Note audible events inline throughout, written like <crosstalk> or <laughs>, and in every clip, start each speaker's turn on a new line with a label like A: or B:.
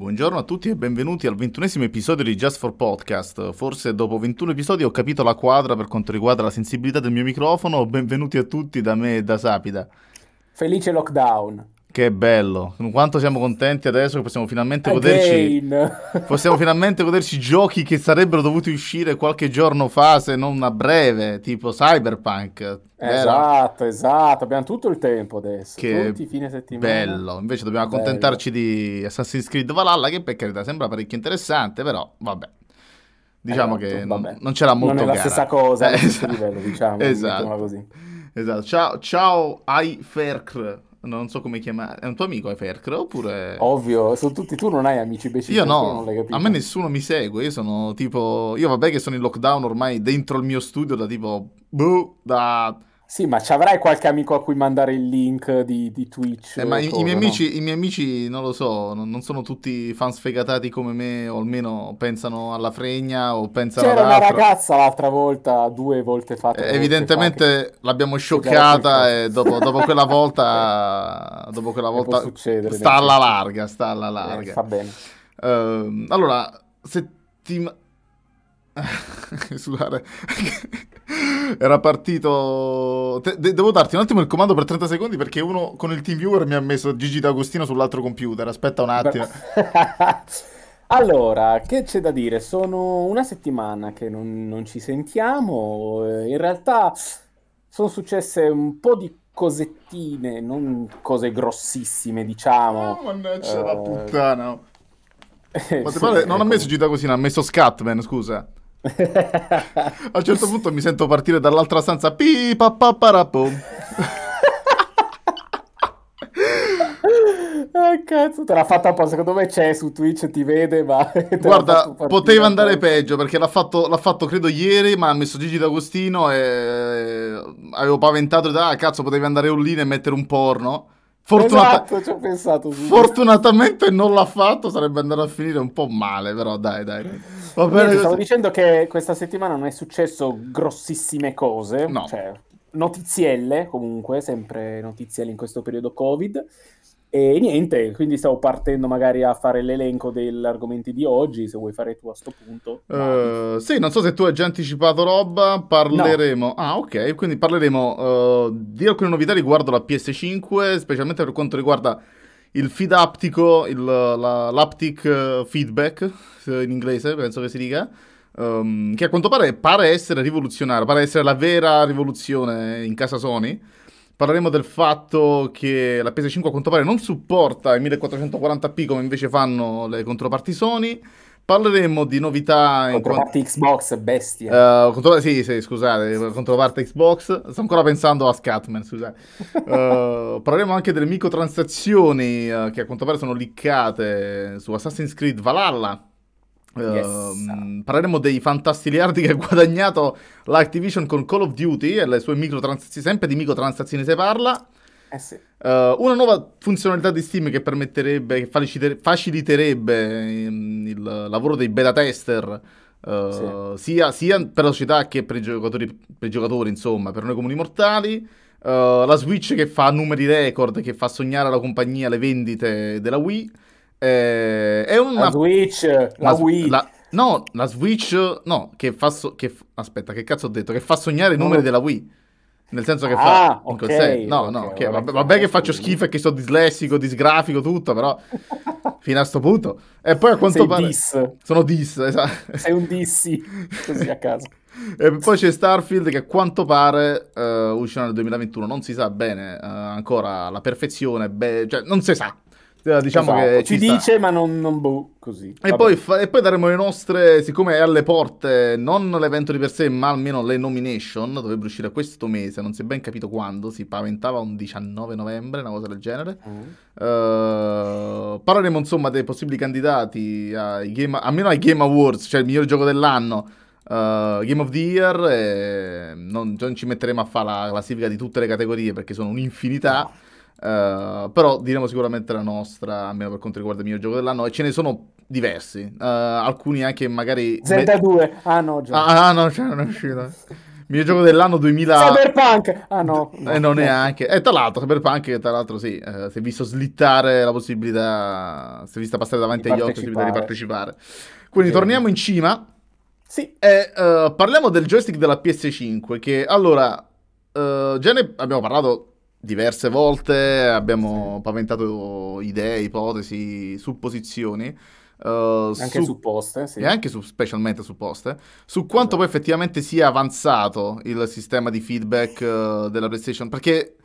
A: Buongiorno a tutti e benvenuti al ventunesimo episodio di Just for Podcast. Forse dopo 21 episodi ho capito la quadra per quanto riguarda la sensibilità del mio microfono. Benvenuti a tutti da me e da Sapida.
B: Felice lockdown.
A: Che bello, quanto siamo contenti adesso che possiamo finalmente goderci possiamo finalmente goderci giochi che sarebbero dovuti uscire qualche giorno fa, se non a breve, tipo Cyberpunk.
B: Esatto, esatto, abbiamo tutto il tempo adesso,
A: che
B: tutti fine settimana.
A: Bello, invece dobbiamo bello. accontentarci di Assassin's Creed Valhalla che per carità sembra parecchio interessante, però vabbè. Diciamo
B: esatto,
A: che
B: vabbè.
A: non c'era molto
B: Non è la
A: gara.
B: stessa cosa,
A: eh, <laughs>
B: esatto. livello, diciamo,
A: esatto. Esatto. Ciao, ciao iFercr non so come chiamare, è un tuo amico Fercre oppure...
B: Ovvio, sono tutti, tu non hai amici beciti.
A: Io no, a me nessuno mi segue, io sono tipo, io vabbè che sono in lockdown ormai dentro il mio studio da tipo, boh, da
B: sì, ma ci avrai qualche amico a cui mandare il link di, di Twitch?
A: Eh, ma i, cosa, i, miei no? amici, i, miei amici, non lo so, non, non, sono tutti fan sfegatati come me, o almeno pensano alla fregna o pensano
B: C'era
A: una
B: ragazza l'altra volta, due volte fatta.
A: Eh, evidentemente che... l'abbiamo scioccata e dopo, dopo, quella <laughs> volta, dopo quella volta sta alla larga, sta alla larga.
B: Eh, fa bene.
A: Uh, allora, settimana... <laughs> Scusate, era partito. Te- de- devo darti un attimo il comando per 30 secondi perché uno con il TeamViewer mi ha messo Gigi D'Agostino sull'altro computer. Aspetta un attimo. <laughs>
B: allora, che c'è da dire? Sono una settimana che non, non ci sentiamo. In realtà sono successe un po' di cosettine, non cose grossissime, diciamo.
A: Oh, mannaggia uh... la puttana. Eh, <laughs> sì, pare, non ha messo Gigi D'Agostino, ha messo Scatman, scusa. A un certo punto mi sento partire dall'altra stanza. Pi pa pa parapom.
B: Ah, <laughs> cazzo, te l'ha fatta apposta. Secondo me c'è su Twitch, ti vede. Ma <laughs>
A: guarda, poteva andare peggio perché l'ha fatto, l'ha fatto, credo ieri. Ma ha messo Gigi D'Agostino e avevo paventato. Ah, cazzo, potevi andare online e mettere un porno.
B: Fortunata... Esatto, ci ho pensato.
A: Fortunatamente non l'ha fatto, sarebbe andato a finire un po' male, però dai, dai.
B: Va bene, Niente, stavo dicendo che questa settimana non è successo grossissime cose,
A: no.
B: cioè notizielle comunque, sempre notizielle in questo periodo Covid. E niente, quindi stavo partendo magari a fare l'elenco degli argomenti di oggi, se vuoi fare tu a sto punto.
A: Uh, sì, non so se tu hai già anticipato roba, parleremo... No. Ah, ok, quindi parleremo uh, di alcune novità riguardo la PS5, specialmente per quanto riguarda il feed aptico, il, la, l'aptic feedback, in inglese penso che si dica, um, che a quanto pare pare essere rivoluzionario, pare essere la vera rivoluzione in casa Sony. Parleremo del fatto che la PS5 a quanto pare non supporta i 1440p come invece fanno le controparti Sony. Parleremo di novità
B: Controparte in... Xbox, bestia.
A: Uh, contro... Sì, sì, scusate, controparte Xbox. Sto ancora pensando a Scatman, scusate. Uh, <laughs> parleremo anche delle microtransazioni uh, che a quanto pare sono liccate su Assassin's Creed Valhalla.
B: Yes.
A: Uh, parleremo dei fantastiliardi che ha guadagnato l'Activision con Call of Duty e le sue microtransazioni, sempre di microtransazioni si parla.
B: Eh sì.
A: uh, una nuova funzionalità di Steam che permetterebbe, che faciliterebbe um, il lavoro dei beta tester. Uh, sì. sia, sia, per la società che per i giocatori, per i giocatori insomma, per noi comuni mortali. la Switch che fa numeri record, che fa sognare alla compagnia le vendite della Wii. Eh, è una...
B: La Switch, la,
A: la
B: Wii.
A: La... No, la Switch, no, che fa... So... che... Aspetta, che cazzo ho detto? Che fa sognare i numeri no. della Wii. Nel senso che
B: ah,
A: fa...
B: Okay,
A: no,
B: okay,
A: no, okay. Vabbè, vabbè, che faccio schifo e che sono dislessico, disgrafico, tutto, però... <laughs> fino a sto punto. E poi a quanto
B: Sei
A: pare...
B: Dis.
A: Sono dis, <laughs> esatto.
B: Sei un dissi, così a caso.
A: E poi c'è Starfield che a quanto pare uh, uscirà nel 2021, non si sa bene uh, ancora la perfezione, be- cioè non si sa. Diciamo
B: esatto.
A: che
B: ci,
A: ci
B: dice, ma non, non boh, così.
A: E poi, fa- e poi, daremo le nostre, siccome è alle porte, non l'evento di per sé, ma almeno le nomination. Dovrebbero uscire questo mese, non si è ben capito quando. Si paventava un 19 novembre, una cosa del genere. Mm. Uh, parleremo insomma dei possibili candidati ai game, almeno ai Game Awards, cioè il miglior gioco dell'anno. Uh, Game of the Year. Non, non, ci metteremo a fare la classifica di tutte le categorie perché sono un'infinità. No. Uh, però diremo sicuramente la nostra, almeno per quanto riguarda il mio gioco dell'anno, e ce ne sono diversi. Uh, alcuni anche magari.
B: Z2, ah no, già.
A: Ah, ah no, cioè non è uscito. mio gioco dell'anno 2000...
B: Cyberpunk! Ah no. no
A: eh, non no. neanche. E tra l'altro, Cyberpunk, tra l'altro sì, eh, si è visto slittare la possibilità, si è vista passare davanti agli occhi la possibilità di partecipare. Quindi sì. torniamo in cima.
B: Sì.
A: E uh, parliamo del joystick della PS5, che allora, uh, già ne abbiamo parlato diverse volte, abbiamo sì. paventato idee, ipotesi, supposizioni.
B: Uh, anche su, supposte, sì.
A: E anche su, specialmente supposte, su quanto poi effettivamente sia avanzato il sistema di feedback uh, della PlayStation, perché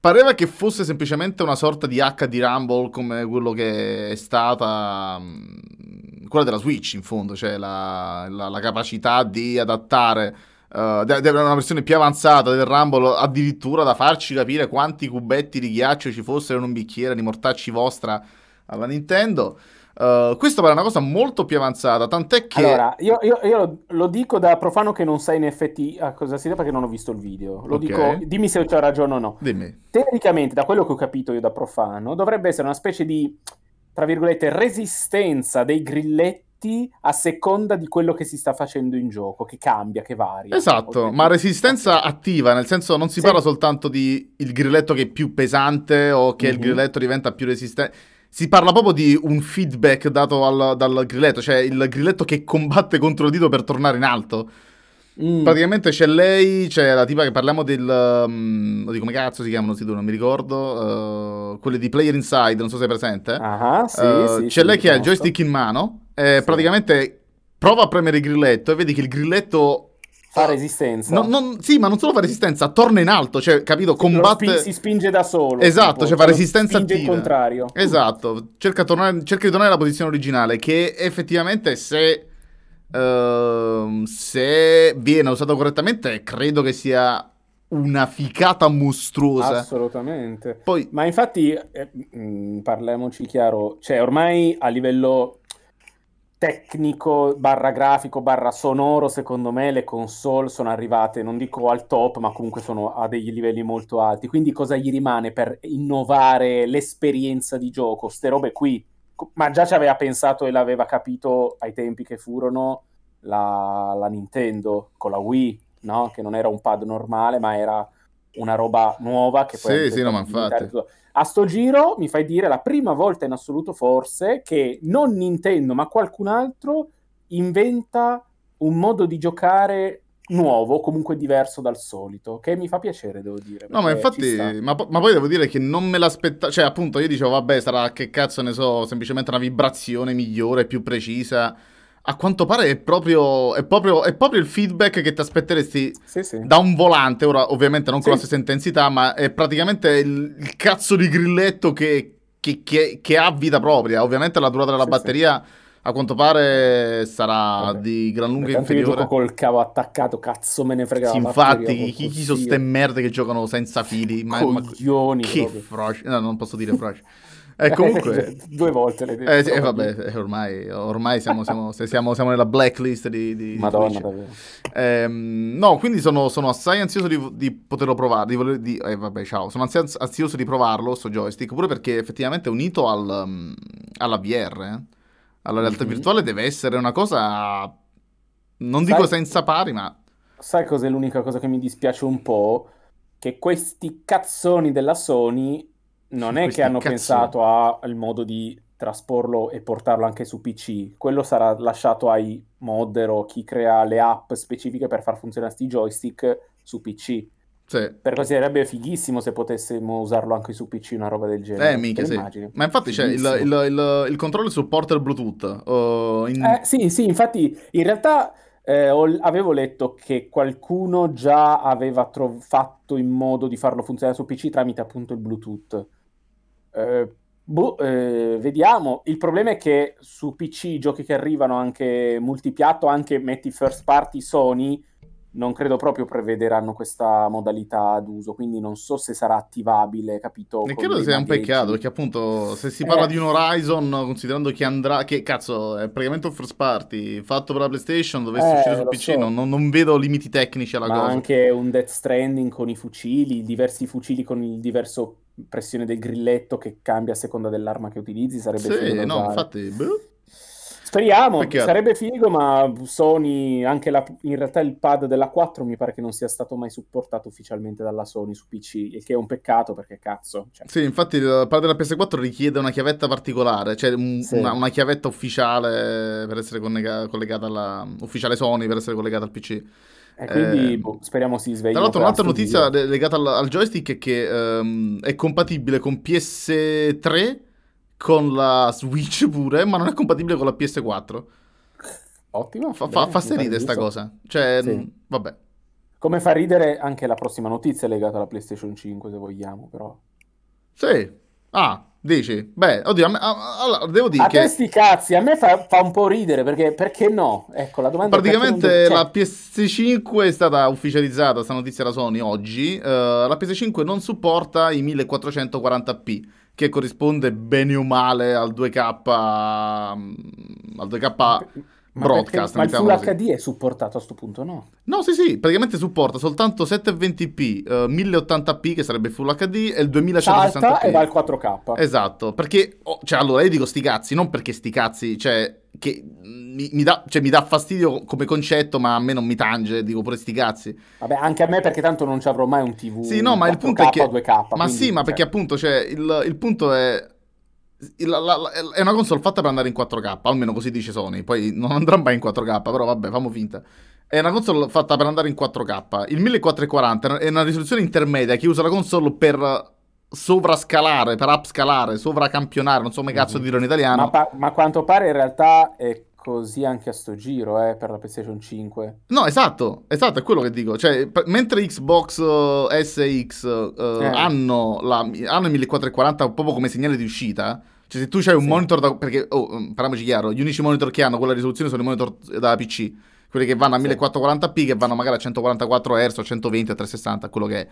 A: pareva che fosse semplicemente una sorta di HD Rumble come quello che è stata um, quella della Switch in fondo, cioè la, la, la capacità di adattare uh, avere una versione più avanzata del Rumble addirittura da farci capire quanti cubetti di ghiaccio ci fossero in un bicchiere di mortacci vostra alla Nintendo. Uh, questo è una cosa molto più avanzata, tant'è che...
B: Allora, io, io, io, lo dico da profano che non sai in effetti a cosa si dà perché non ho visto il video. Lo okay. dico, dimmi se ho ragione o no.
A: Dimmi.
B: Tecnicamente, da quello che ho capito io da profano, dovrebbe essere una specie di, tra virgolette, resistenza dei grilletti a seconda di quello che si sta facendo in gioco, che cambia, che varia.
A: Esatto, ma resistenza attiva, nel senso non si sì. parla soltanto di il grilletto che è più pesante o che mm-hmm. il grilletto diventa più resistente si parla proprio di un feedback dato al, dal grilletto, cioè il grilletto che combatte contro il dito per tornare in alto. Mm. Praticamente c'è lei, c'è la tipa che parliamo del. Um, di come cazzo si chiamano, non mi ricordo. Uh, quelle di Player Inside, non so se è presente.
B: Ah, sì, uh,
A: sì, c'è
B: sì,
A: lei che ha il joystick in mano. E sì. praticamente prova a premere il grilletto e vedi che il grilletto
B: Fa resistenza.
A: Non, non, sì, ma non solo fa resistenza, torna in alto, cioè, capito? Combatte...
B: Spi- si spinge da solo.
A: Esatto, tipo, cioè fa resistenza
B: spinge attiva. il contrario.
A: Esatto, cerca, tornare, cerca, di tornare alla posizione originale, che effettivamente se... Uh, se viene usato correttamente, credo che sia una ficata mostruosa.
B: Assolutamente.
A: Poi...
B: Ma infatti, eh, mh, mm, parliamoci chiaro, cioè ormai a livello tecnico barra grafico barra sonoro secondo me le console sono arrivate non dico al top ma comunque sono a degli livelli molto alti. Quindi cosa gli rimane per innovare l'esperienza di gioco? Ste robe qui. Ma già ci aveva pensato e l'aveva capito ai tempi che furono la, la Nintendo con la Wii no? che non era un pad normale ma era una roba nuova che
A: poi sì sì no ma infatti
B: a sto giro mi fai dire la prima volta in assoluto forse che non Nintendo ma qualcun altro inventa un modo di giocare nuovo, comunque diverso dal solito, che mi fa piacere, devo dire.
A: No, ma infatti, ma, ma, poi devo dire che non me l'aspettavo, cioè appunto io dicevo, vabbè, sarà che cazzo ne so, semplicemente una vibrazione migliore, più precisa a quanto pare è proprio, è proprio, è proprio il feedback che ti aspetteresti
B: sì, sì.
A: da un volante. Ora, ovviamente, non con sì. la stessa intensità, ma è praticamente il, il cazzo di grilletto che, che, che, che, ha vita propria. Ovviamente, la durata della batteria. A quanto pare sarà Vabbè. di gran lunga Pertanto inferiore. Io
B: gioco col cavo attaccato, cazzo me ne frega.
A: Sì, infatti, chi, chi sono ste merde che giocano senza fili?
B: Ma, Coglioni.
A: Ma, che frosh. No, non posso dire frosh. <laughs> E comunque...
B: Due volte le
A: detto. Eh, sì, eh, vabbè, eh, ormai, ormai siamo, siamo, siamo, siamo, nella blacklist di, di
B: Madonna, davvero.
A: Ehm, no, quindi sono, sono, assai ansioso di, di poterlo provare, di voler, di, eh, vabbè, ciao, sono ansioso di provarlo, sto joystick, pure perché effettivamente è unito al, um, alla VR, eh? alla realtà mm-hmm. virtuale, deve essere una cosa, non sai, dico senza pari, ma...
B: Sai cos'è l'unica cosa che mi dispiace un po'? Che questi cazzoni della Sony non è che hanno pensato al modo di trasporlo e portarlo anche su PC, quello sarà lasciato ai modder o chi crea le app specifiche per far funzionare questi joystick su PC.
A: Sì.
B: Per così sarebbe fighissimo se potessimo usarlo anche su PC, una roba del genere.
A: Eh, mica, sì. Ma infatti c'è il, il, il, il, controllo supporta Bluetooth. Uh,
B: in... eh, sì, sì, infatti in realtà eh, ho, avevo letto che qualcuno già aveva tro- fatto in modo di farlo funzionare su PC tramite appunto il Bluetooth. Eh, boh, eh, vediamo. Il problema è che su PC i giochi che arrivano anche multipiatto, anche metti first party Sony, non credo proprio prevederanno questa modalità d'uso, quindi non so se sarà attivabile, capito?
A: E credo sia un peccato, perché appunto se si parla eh. di un Horizon, considerando che andrà, che cazzo, è praticamente un first party, fatto per la PlayStation, dovesse eh, uscire su PC, so. non, non, vedo limiti tecnici alla
B: Ma
A: cosa.
B: Anche un Death Stranding con i fucili, diversi fucili con il diverso pressione del grilletto che cambia a seconda dell'arma che utilizzi, sarebbe
A: Sì, no, infatti... Boh.
B: Speriamo, Peccato. sarebbe figo, ma Sony, anche la, in realtà il pad della 4 mi pare che non sia stato mai supportato ufficialmente dalla Sony su PC, il che è un peccato perché cazzo.
A: Cioè. Sì, infatti il pad della PS4 richiede una chiavetta particolare, cioè un, sì. una, una, chiavetta ufficiale per essere collega- collegata alla... ufficiale Sony per essere collegata al PC.
B: E quindi eh, boh, speriamo si svegli.
A: Tra l'altro, un'altra notizia legata al, al, joystick è che um, è compatibile con PS3 con la Switch pure, ma non è compatibile con la PS4.
B: Ottimo.
A: Fa, fa, fa ridere sta cosa. Cioè, sì. mh, vabbè.
B: Come fa ridere anche la prossima notizia legata alla PlayStation 5, se vogliamo, però.
A: Sì. Ah, dici? Beh, oddio, a me, a, allora, devo dire
B: a
A: che...
B: A sti cazzi, a me fa, fa, un po' ridere, perché, perché no? Ecco, la domanda
A: Praticamente è la PS5 è stata ufficializzata, sta notizia da Sony oggi, uh, la PS5 non supporta i 1440p che corrisponde bene o male al 2K, mm, al 2K ma broadcast.
B: Perché, ma il Full HD è supportato a questo punto, no?
A: No, sì, sì, praticamente supporta soltanto 720p, uh, 1080p che sarebbe Full HD e il 2160p.
B: Salta e va al 4K.
A: Esatto, perché, oh, cioè, allora io dico sti cazzi, non perché sti cazzi, cioè, che mi, mi, dà, cioè, mi dà fastidio come concetto, ma a me non mi tange, dico pure sti cazzi.
B: Vabbè, anche a me perché tanto non ci avrò mai un TV.
A: Sì, no, ma il punto è che... 2K, ma quindi, sì, ma cioè... perché appunto, cioè, il, il punto è... La, la, la, è una console fatta per andare in 4K, almeno così dice Sony. Poi non andrà mai in 4K, però vabbè, famo finta. È una console fatta per andare in 4K. Il 1440 è una risoluzione intermedia che usa la console per sovrascalare, per upscalare, sovracampionare, non so come cazzo mm-hmm. dirlo in italiano.
B: Ma, pa- ma a quanto pare in realtà è così anche a sto giro, eh, per la PlayStation 5.
A: No, esatto, esatto, è quello che dico. Cioè, p- mentre Xbox uh, S X uh, eh. hanno, la, hanno il 1440 proprio come segnale di uscita, cioè se tu hai un sì. monitor da... perché, oh, mm, parliamoci chiaro, gli unici monitor che hanno quella risoluzione sono i monitor da PC, quelli che vanno a 1440p, che vanno magari a 144 Hz, a 120, a 360, quello che è.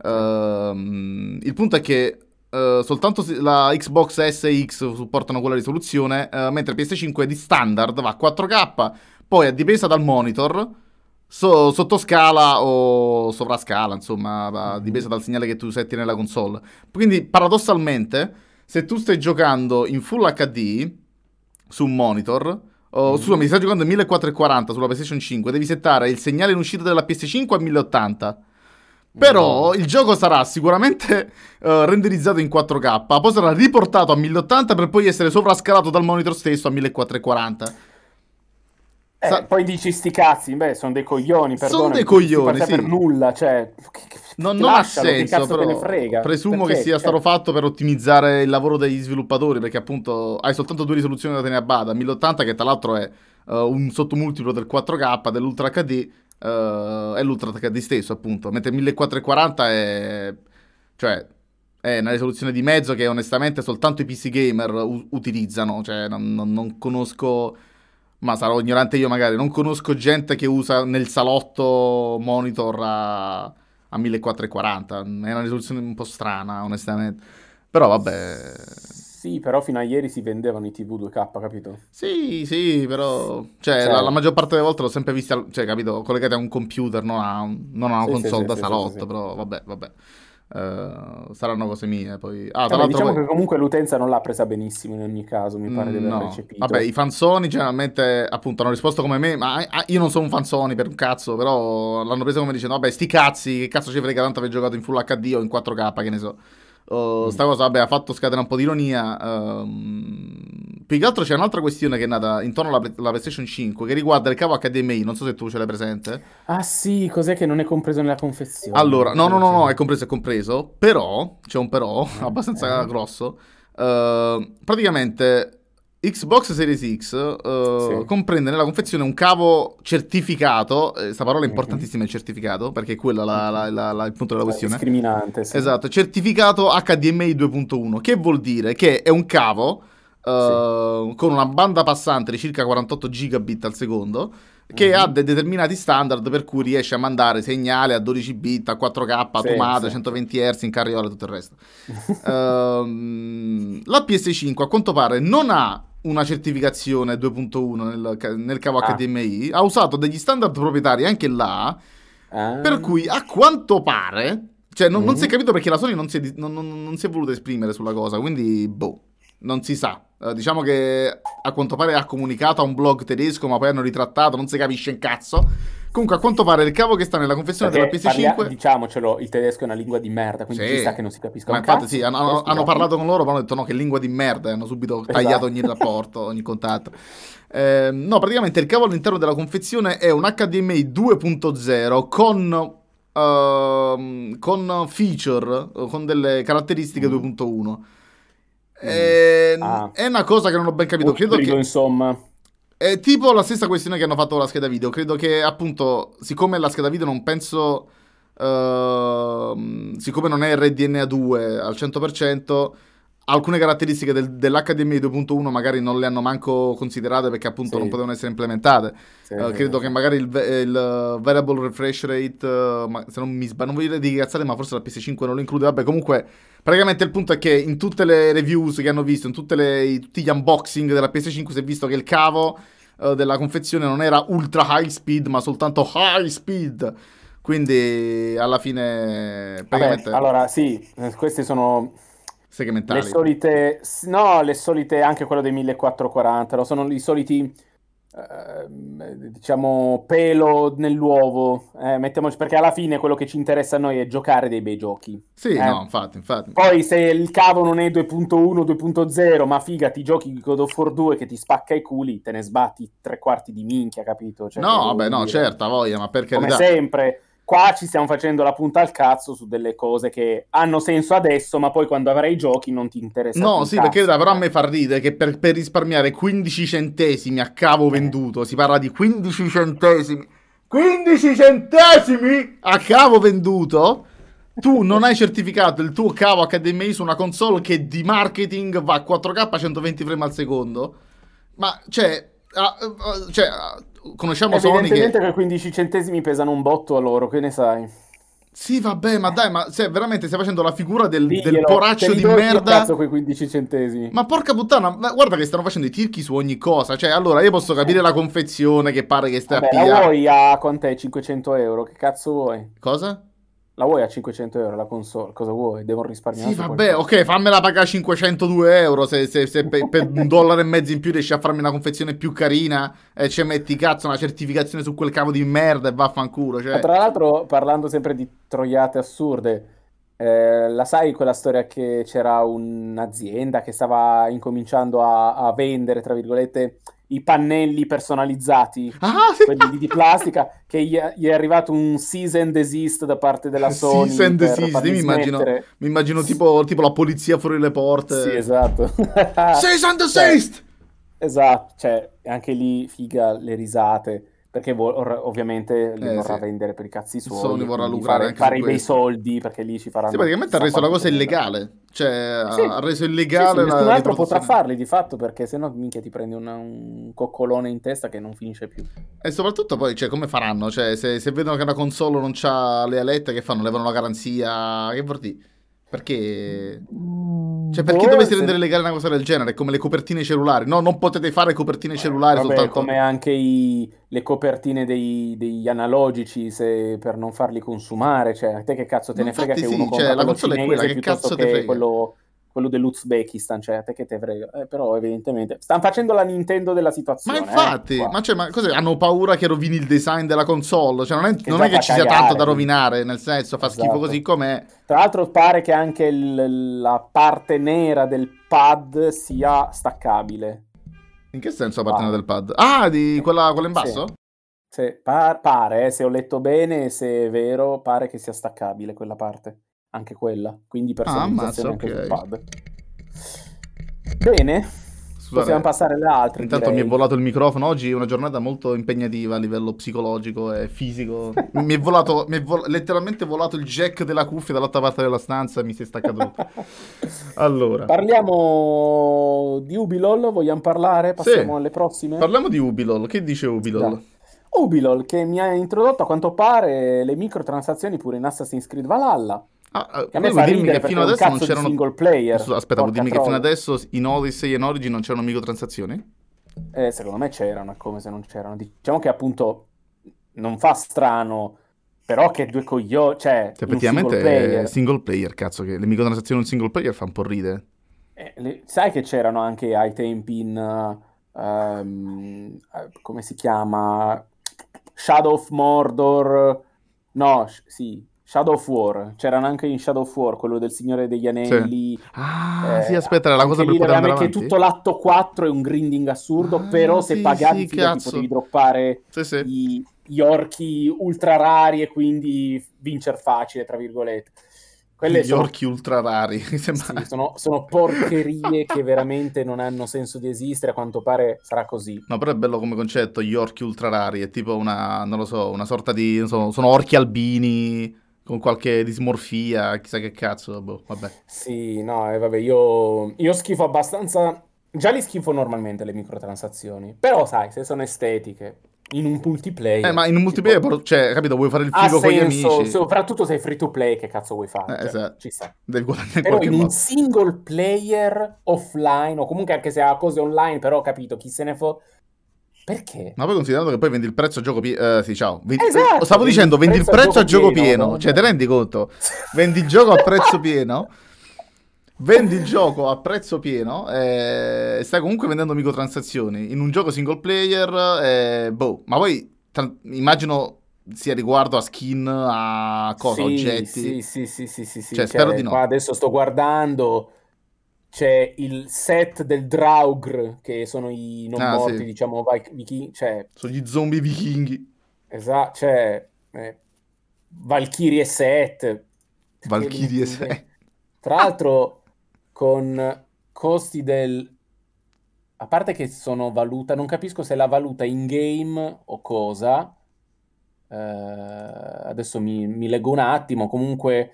A: Uh, il punto è che uh, soltanto la Xbox S e X supportano quella risoluzione, uh, mentre PS5 di standard va a 4K, poi a dipensa dal monitor, so, sottoscala o sovrascala, insomma, a mm-hmm. dipensa dal segnale che tu setti nella console. Quindi paradossalmente, se tu stai giocando in Full HD su un monitor, Oh, mm. Scusami, stai giocando in 1440 sulla PlayStation 5, devi settare il segnale in uscita della PS5 a 1080. Però il gioco sarà sicuramente uh, renderizzato in 4K, poi sarà riportato a 1080 per poi essere sovrascalato dal monitor stesso a 1440.
B: Eh, Sa- poi dici sti cazzi, beh, sono dei coglioni, perdona.
A: Sono dei coglioni, sì.
B: per nulla, cioè...
A: Non, non ha senso, però frega? presumo perché? che sia stato cioè fatto per ottimizzare il lavoro degli sviluppatori, perché appunto hai soltanto due risoluzioni da tenere a bada, 1080 che tra l'altro è uh, un sottomultiplo del 4K, dell'Ultra HD, uh, è l'Ultra HD stesso, appunto. Mentre 1440 è... cioè è una risoluzione di mezzo che onestamente soltanto i PC gamer u- utilizzano. Cioè, non, non, non, conosco. Ma sarò ignorante io, magari. Non conosco gente che usa nel salotto monitor a, a 1440. È una risoluzione un po' strana, onestamente. Però vabbè.
B: Sì, però fino a ieri si vendevano i TV 2K, capito?
A: Sì, sì, però... Cioè, cioè... La, la, maggior parte delle volte l'ho sempre vista, cioè, capito, collegati a un computer, non a, non a una sì, console sì, da sì, salotto, però vabbè, vabbè. Uh, saranno cose mie poi
B: ah, Vabbè, diciamo poi... che comunque l'utenza non l'ha presa benissimo in ogni caso mi pare mm, di aver no. recepito
A: vabbè i fansoni generalmente appunto hanno risposto come me ma ah, io non sono un fansoni per un cazzo però l'hanno presa come dicendo vabbè sti cazzi che cazzo ci frega tanto aver giocato in full HD o in 4K che ne so Uh, sta cosa vabbè, ha fatto scatenare un po' di ironia. Uh, più che altro c'è un'altra questione che è nata intorno alla, alla, PlayStation 5 che riguarda il cavo HDMI. Non so se tu ce l'hai presente.
B: Ah, sì, cos'è che non è compreso nella confezione?
A: Allora, no, no, no, no, è compreso, è compreso. Però c'è un però <laughs> abbastanza eh. grosso. Uh, praticamente Xbox Series X uh, sì. comprende nella confezione un cavo certificato, questa eh, parola è importantissima il certificato, perché è quello il punto della questione.
B: Discriminante, sì.
A: Esatto, certificato HDMI 2.1, che vuol dire che è un cavo uh, sì. con una banda passante di circa 48 gigabit al secondo, che mm-hmm. ha dei determinati standard per cui riesce a mandare segnale a 12 bit, a 4K, a tomate, 120 Hz in carriola e tutto il resto. uh, <laughs> la PS5 a quanto pare non ha una certificazione 2.1 nel, nel cavo ah. HDMI, ha usato degli standard proprietari anche là, ah. per cui a quanto pare, cioè non, mm. non, si è mm. capito perché la Sony non si, è, non, non si è voluta esprimere sulla cosa, quindi boh. Non si sa. Uh, diciamo che a quanto pare ha comunicato a un blog tedesco, ma poi hanno ritrattato, non si capisce un cazzo. Comunque, a quanto pare il cavo che sta nella confessione Perché della PS5.
B: Parlia, diciamocelo, il tedesco è una lingua di merda, quindi sì. ci sta che non si capisca.
A: Ma infatti, cazzo, sì, hanno, hanno parlato con loro, ma hanno detto no, che lingua di merda, e hanno subito esatto. tagliato ogni rapporto, ogni contatto. Eh, no, praticamente il cavo all'interno della confezione è un HDMI 2.0 con, uh, con feature, con delle caratteristiche mm. 2.1. Eh, ah. È una cosa che non ho ben capito. Credo che,
B: insomma.
A: È tipo la stessa questione che hanno fatto con la scheda video. Credo che appunto, siccome la scheda video non penso. Uh, siccome non è RDNA 2 al 100%, alcune caratteristiche del, dell'HDMI 2.1 magari non le hanno manco considerate perché appunto sì. non potevano essere implementate. Sì, uh, credo sì. che magari il, il, variable refresh rate, uh, se non mi sbaglio, non voglio dire di cazzate, ma forse la PS5 non lo include. Vabbè, comunque, praticamente il punto è che in tutte le reviews che hanno visto, in le, tutti gli unboxing della PS5 si è visto che il cavo uh, della confezione non era ultra high speed, ma soltanto high speed. Quindi alla fine...
B: Praticamente... Vabbè, allora sì, questi sono
A: segmentali.
B: Le solite, no, le solite, anche quello dei 1440, sono i soliti, diciamo, pelo nell'uovo, eh, mettiamoci, perché alla fine quello che ci interessa a noi è giocare dei bei giochi.
A: Sì, eh. no, infatti, infatti.
B: Poi se il cavo non è 2.1, 2.0, ma figa, ti giochi God of War 2 che ti spacca i culi, te ne sbatti tre quarti di minchia, capito?
A: Cioè, no, vabbè, no, certo, voglia, ma perché...
B: Come sempre Qua ci stiamo facendo la punta al cazzo su delle cose che hanno senso adesso, ma poi quando avrai i giochi non ti interessa.
A: No, sì, perché però a me fa ridere che per, per, risparmiare 15 centesimi a cavo eh. venduto, si parla di 15 centesimi. 15 centesimi a cavo venduto? Tu non hai certificato il tuo cavo HDMI su una console che di marketing va a 4K a 120 frame al secondo? Ma, cioè, cioè conosciamo Sony che...
B: Che 15 centesimi pesano un botto a loro, che ne sai?
A: Sì, vabbè, ma dai, ma se veramente stai facendo la figura del, del poraccio di merda.
B: cazzo quei 15 centesimi.
A: Ma porca puttana, guarda che stanno facendo i tirchi su ogni cosa. Cioè, allora io posso capire la confezione che pare che stia
B: vabbè, a
A: La
B: vuoi a quant'è? 500 euro? Che cazzo vuoi?
A: Cosa?
B: La vuoi a 500 euro la console? Cosa vuoi? Devo risparmiare.
A: Sì, vabbè, ok, fammela pagare 502 euro. Se, se, se per, per, un dollaro e mezzo in più riesci a farmi una confezione più carina e ci metti cazzo una certificazione su quel cavo di merda e vaffanculo. Cioè...
B: tra l'altro, parlando sempre di troiate assurde, eh, la sai quella storia che c'era un'azienda che stava incominciando a, a vendere, tra virgolette, i pannelli personalizzati,
A: ah, sì.
B: quelli di plastica, <laughs> che gli è, gli è, arrivato un cease and desist da parte della Sony.
A: Cease and desist, mi immagino, mi immagino tipo, tipo, la polizia fuori le porte.
B: Sì, esatto.
A: cease and <laughs> desist! Cioè,
B: esatto, cioè anche lì figa le risate perché vo- ovviamente li eh, vorrà sì. vendere per i cazzi suoi.
A: Sony vorrà lucrare
B: fare, fare i bei soldi perché lì ci faranno.
A: Sì, praticamente ha reso la cosa illegale. Cioè, sì. ha reso illegale. Sì,
B: sì, nessun altro potrà farli di fatto perché sennò minchia ti prendi una, un coccolone in testa che non finisce più.
A: E soprattutto poi, cioè, come faranno? Cioè, se, se vedono che una console non ha le alette, che fanno? Levano la garanzia? Che vuol dire? Perché? Cioè, perché boh, dovresti se... rendere legale una cosa del genere? Come le copertine cellulari. No, non potete fare copertine cellulari
B: Vabbè,
A: soltanto.
B: come anche i... le copertine dei... degli analogici se... per non farli consumare. Cioè, a te che cazzo te ne frega sì, che uno
A: cioè, la console è quella, che cazzo te frega?
B: Quello quello dell'Uzbekistan, cioè te che te frega. Eh, però evidentemente stanno facendo la Nintendo della situazione.
A: Ma infatti, eh, ma, cioè, ma hanno paura che rovini il design della console? Cioè non è che, non è che ci sia tanto da rovinare, nel senso fa esatto. schifo così com'è.
B: Tra l'altro pare che anche il, la parte nera del pad sia staccabile.
A: In che senso la parte nera del pad? Ah, di quella, quella in basso?
B: Sì. Sì, par- pare, eh, se ho letto bene, se è vero, pare che sia staccabile quella parte anche quella, quindi personalizzazione ah, ammazza, anche okay. sul pad. Bene, Scusate, possiamo passare alle altre.
A: Intanto direi. mi è volato il microfono, oggi è una giornata molto impegnativa a livello psicologico e fisico. <laughs> mi è volato, mi è vo- letteralmente volato il jack della cuffia dall'altra parte della stanza e mi si è staccato <laughs> allora.
B: Parliamo di Ubilol, vogliamo parlare? Passiamo sì. alle prossime?
A: Parliamo di Ubilol, che dice Ubilol?
B: Da. Ubilol che mi ha introdotto a quanto pare le microtransazioni pure in Assassin's Creed Valhalla.
A: Ah, a me fa dirmi che fino adesso non c'erano
B: single player.
A: Aspetta, vuol dirmi che fino adesso in Odyssey e in Origin non c'erano microtransazioni?
B: Eh, secondo me c'erano, è come se non c'erano. Diciamo che appunto non fa strano, però che due coglioni, cioè,
A: cioè effettivamente single player. single player, cazzo, che le microtransazioni in single player fa un po' ridere.
B: Eh, le, sai che c'erano anche ai tempi in... Um, come si chiama? Shadow of Mordor. No, sh- sì, Shadow of War. C'erano anche in Shadow of War, quello del Signore degli Anelli.
A: Sì. Ah, eh, sì, aspetta, la cosa per poter andare
B: avanti. che tutto l'atto 4 è un grinding assurdo, ah, però se sì, pagavi sì, ti potevi droppare sì, sì. I, gli orchi ultra rari e quindi vincere facile, tra virgolette.
A: Quelle gli sono... orchi ultra rari. <laughs> Sembra...
B: Sì, sono, sono, porcherie che veramente non hanno senso di esistere. A quanto pare sarà così.
A: No, però è bello come concetto. Gli orchi ultra rari è tipo una, non lo so, una sorta di. So, sono orchi albini con qualche dismorfia, chissà che cazzo. Boh, vabbè.
B: Sì, no, eh, vabbè, io, io schifo abbastanza. Già li schifo normalmente le microtransazioni. Però, sai, se sono estetiche, in un multiplayer.
A: Eh, ma in un multiplayer, tipo... cioè, capito, vuoi fare il figo con gli amici.
B: Soprattutto se è free to play, che cazzo vuoi fare?
A: Eh, cioè, esatto.
B: Ci sta.
A: Devi guadagnare
B: Però in
A: modo.
B: un single player offline, o comunque anche se ha cose online, però capito, chi se ne fa... Perché?
A: Ma poi considerando che poi vendi il prezzo a gioco pieno. Uh, sì, ciao. Vendi... Esatto, Stavo dicendo, vendi il prezzo a gioco pieno. pieno. No? Cioè, te rendi conto? <laughs> vendi il gioco a prezzo pieno vendi il gioco a prezzo pieno e stai comunque vendendo microtransazioni in un gioco single player e boh ma poi tra- immagino sia riguardo a skin a cosa
B: sì,
A: oggetti
B: sì sì sì sì sì, sì.
A: Cioè, cioè, spero di no
B: adesso sto guardando c'è il set del Draugr che sono i non ah, morti sì. diciamo vichinghi cioè...
A: sono gli zombie vichinghi
B: esatto cioè eh, Valkyrie set
A: Valkyrie set
B: tra l'altro con costi del... A parte che sono valuta, non capisco se è la valuta in game o cosa. Eh, adesso mi, mi, leggo un attimo. Comunque,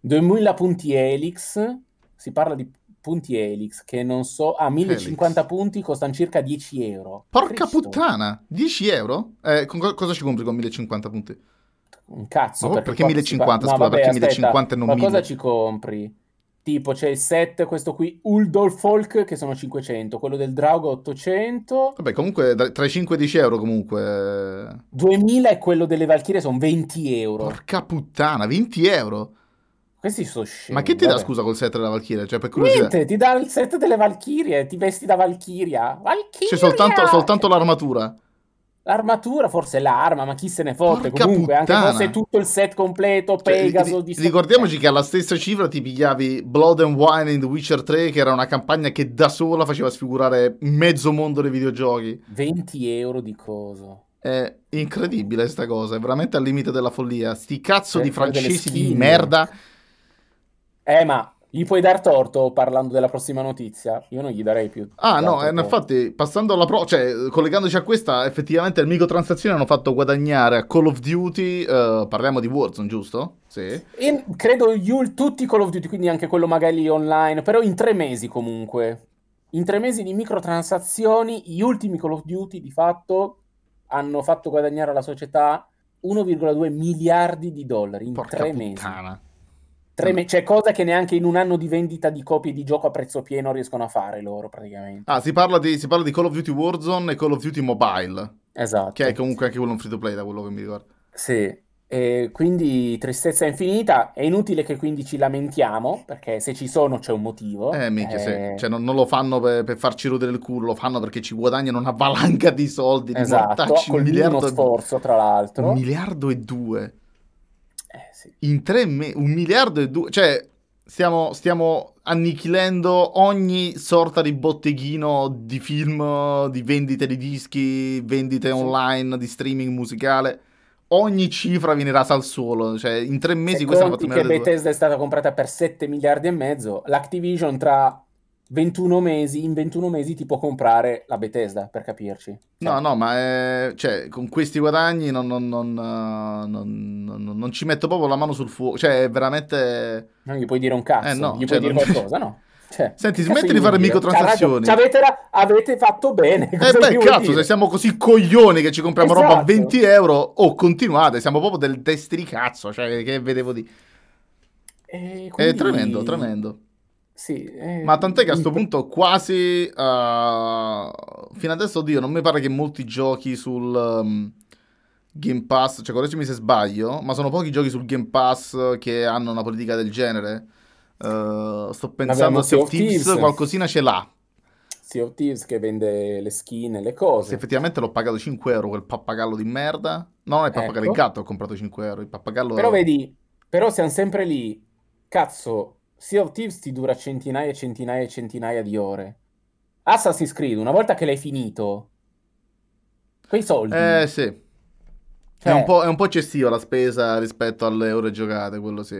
B: 2000 punti Helix. Si parla di punti Helix che non so. Ah, 1050 Helix. punti costano circa 10 euro.
A: Porca Cristo. puttana! 10 euro? Eh, con, cosa ci compri con 1050 punti?
B: Un cazzo.
A: No, perché, perché 1050? Scusa, no, vabbè, perché aspetta, 1050 e non
B: ma
A: 1000?
B: cosa ci compri? Tipo c'è il set, questo qui, Uldor Folk, che sono 500, quello del Drago 800.
A: Vabbè, comunque tra i 5 e 10 euro comunque.
B: 2000 e quello delle Valchirie sono 20 euro.
A: Porca puttana, 20 euro?
B: Questi sono scemi.
A: Ma che ti
B: vabbè.
A: dà scusa col set della Valchiria? Cioè, per
B: curiosità. Niente, ti dà il set delle Valchirie, ti vesti da Valchiria. Valchiria!
A: C'è soltanto, soltanto l'armatura.
B: L'armatura, forse l'arma, ma chi se ne fotte Porca comunque, puttana. anche se tutto il set completo, cioè, Pegaso...
A: Cioè, ricordiamoci che alla stessa cifra ti pigliavi Blood and Wine in The Witcher 3, che era una campagna che da sola faceva sfigurare mezzo mondo dei videogiochi.
B: 20 euro di coso.
A: È incredibile sta cosa, è veramente al limite della follia. Sti cazzo per di francesi di merda.
B: Eh, ma gli puoi dar torto parlando della prossima notizia? Io non gli darei più.
A: Ah, no, eh, infatti, passando alla pro, cioè, collegandoci a questa, effettivamente le microtransazioni hanno fatto guadagnare a Call of Duty. Uh, parliamo di Warzone, giusto? Sì.
B: E credo gli, tutti Call of Duty, quindi anche quello magari online, però in tre mesi comunque. In tre mesi di microtransazioni, gli ultimi Call of Duty di fatto hanno fatto guadagnare alla società 1,2 miliardi di dollari in
A: Porca
B: tre
A: puttana.
B: mesi. Tre me- cioè, cosa che neanche in un anno di vendita di copie di gioco a prezzo pieno riescono a fare loro, praticamente.
A: Ah, si parla di, si parla di Call of Duty Warzone e Call of Duty Mobile.
B: Esatto.
A: Che è comunque anche quello un free to play, da quello che mi ricordo.
B: Sì, e quindi tristezza infinita. È inutile che quindi ci lamentiamo, perché se ci sono c'è un motivo.
A: Eh, minchia, eh... sì. Cioè, non, non, lo fanno per, per, farci rodere il culo, lo fanno perché ci guadagnano una valanga di soldi.
B: Esatto,
A: di
B: col un miliardo sforzo, tra l'altro.
A: Un miliardo e due.
B: Sì.
A: In tre mesi, un miliardo e due. Cioè, stiamo, stiamo annichilendo ogni sorta di botteghino di film, di vendite di dischi, vendite sì. online, di streaming musicale. Ogni cifra viene rasa al suolo. Cioè, in tre mesi
B: Se
A: questa
B: ha fatto che Bethesda è stata comprata per 7 miliardi e mezzo, l'Activision tra 21 mesi, in 21 mesi ti può comprare la Bethesda, per capirci.
A: No, no, ma è, cioè, con questi guadagni non, non, non, non, ci metto proprio la mano sul fuoco. Cioè, è veramente...
B: Non gli puoi dire un cazzo,
A: eh, no,
B: gli
A: cioè,
B: puoi dire <laughs> qualcosa, no? Cioè,
A: Senti, smetti di fare microtransazioni.
B: Cioè, avete, avete, fatto bene.
A: Eh beh, cazzo, dire? se siamo così coglioni che ci compriamo esatto. roba a 20 euro, o oh, continuate, siamo proprio del testi di cazzo, cioè, che vedevo di...
B: Quindi...
A: È tremendo, tremendo.
B: Sì, eh,
A: Ma tant'è che a questo punto quasi... Uh, fino adesso, oddio, non mi pare che molti giochi sul um, Game Pass, cioè correggimi se sbaglio, ma sono pochi giochi sul Game Pass che hanno una politica del genere. Uh, sto pensando a Sea of Thieves, qualcosina ce l'ha.
B: Sea of Thieves che vende le skin e le cose.
A: Sì, effettivamente l'ho pagato 5 euro quel pappagallo di merda. No, non è il pappagallo, ecco. il gatto ho comprato 5 euro. Il pappagallo...
B: Però vedi, però siamo sempre lì. Cazzo, Sea of Thieves ti dura centinaia e centinaia e centinaia di ore. Assassin's Creed, una volta che l'hai finito, quei soldi...
A: Eh, sì. Cioè... È, un è un po' eccessiva la spesa rispetto alle ore giocate, quello sì.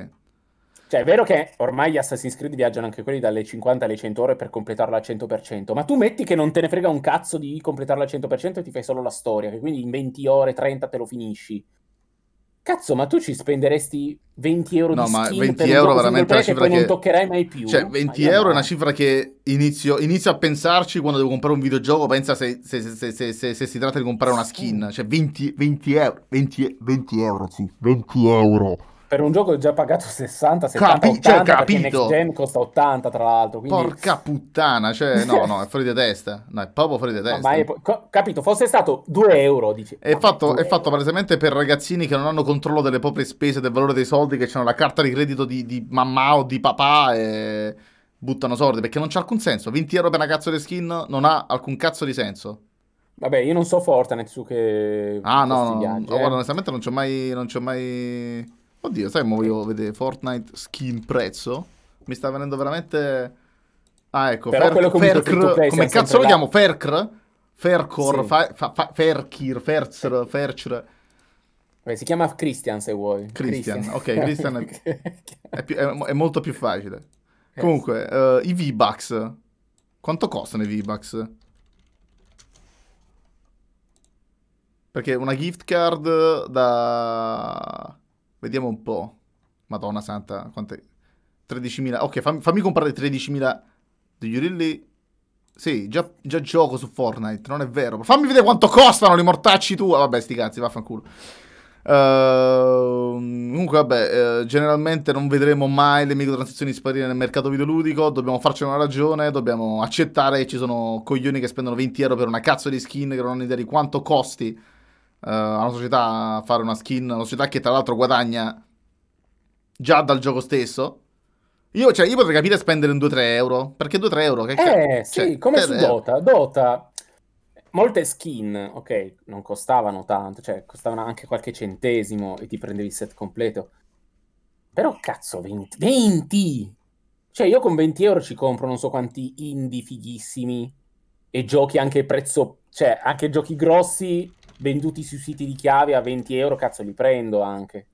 B: Cioè, è vero che ormai gli Assassin's Creed viaggiano anche quelli dalle 50 alle 100 ore per completarla al 100%, ma tu metti che non te ne frega un cazzo di completarla al 100% e ti fai solo la storia, che quindi in 20 ore, 30 te lo finisci. Cazzo, ma tu ci spenderesti 20 euro
A: no,
B: di
A: ma 20 euro veramente una cifra che,
B: che non toccherai mai più.
A: Cioè, 20 euro no. è una cifra che inizio, inizio, a pensarci quando devo comprare un videogioco. Pensa se, se, se, se si tratta di comprare una skin. Cioè, 20, 20 euro. 20, 20 euro, sì. 20 euro
B: per un gioco già pagato <laughs> 60, 70, Capi- 80, cioè, capito. Next Gen costa 80 tra l'altro. Quindi...
A: Porca puttana, cioè <laughs> no, no, è fuori di testa. No, è proprio fuori di testa. No,
B: ma è, capito, fosse stato 2 euro, dici.
A: È, fatto, è fatto palesemente per ragazzini che non hanno controllo delle proprie spese, del valore dei soldi, che hanno la carta di credito di, di mamma o di papà e buttano soldi, perché non c'è alcun senso. 20 euro per una cazzo di skin non ha alcun cazzo di senso.
B: Vabbè, io non so Fortnite su che...
A: Ah no, no, no, eh. guarda, onestamente non c'ho mai... Non c'ho mai Oddio, sai, mo voglio vedere Fortnite skin prezzo. Mi sta venendo veramente... Ah, ecco, Fer- Fercr, come cazzo lo chiamo? Fercr? Fercor, sì. fa, fa, fa, Ferkir, Ferzr, Fercr.
B: Beh, si chiama Christian se vuoi.
A: Christian, Christian. ok, <laughs> Christian è, è, più, è, è, molto più facile. Comunque, uh, i V-Bucks. Quanto costano i V-Bucks? Perché una gift card da Vediamo un po'. Madonna santa, quante... 13.000. Ok, fammi, fammi comprare 13.000 degli urilli. Sì, già, già, gioco su Fortnite, non è vero. Fammi vedere quanto costano i mortacci tu. vabbè, sti cazzi, vaffanculo. Uh, comunque, vabbè, uh, generalmente non vedremo mai le microtransazioni sparire nel mercato videoludico. Dobbiamo farcene una ragione. Dobbiamo accettare che ci sono coglioni che spendono 20 euro per una cazzo di skin che non hanno idea di quanto costi uh, a una società fare una skin, una società che tra l'altro guadagna già dal gioco stesso. Io, cioè, io potrei capire spendere un 2-3 euro, perché 2-3 euro? Che
B: eh, sì, cioè, come su Dota. Dota, molte skin, ok, non costavano tanto, cioè costavano anche qualche centesimo e ti prendevi il set completo. Però cazzo, 20, 20! Cioè io con 20 euro ci compro non so quanti indie fighissimi e giochi anche a prezzo, cioè anche giochi grossi venduti sui siti di chiave a 20 euro, cazzo li prendo anche.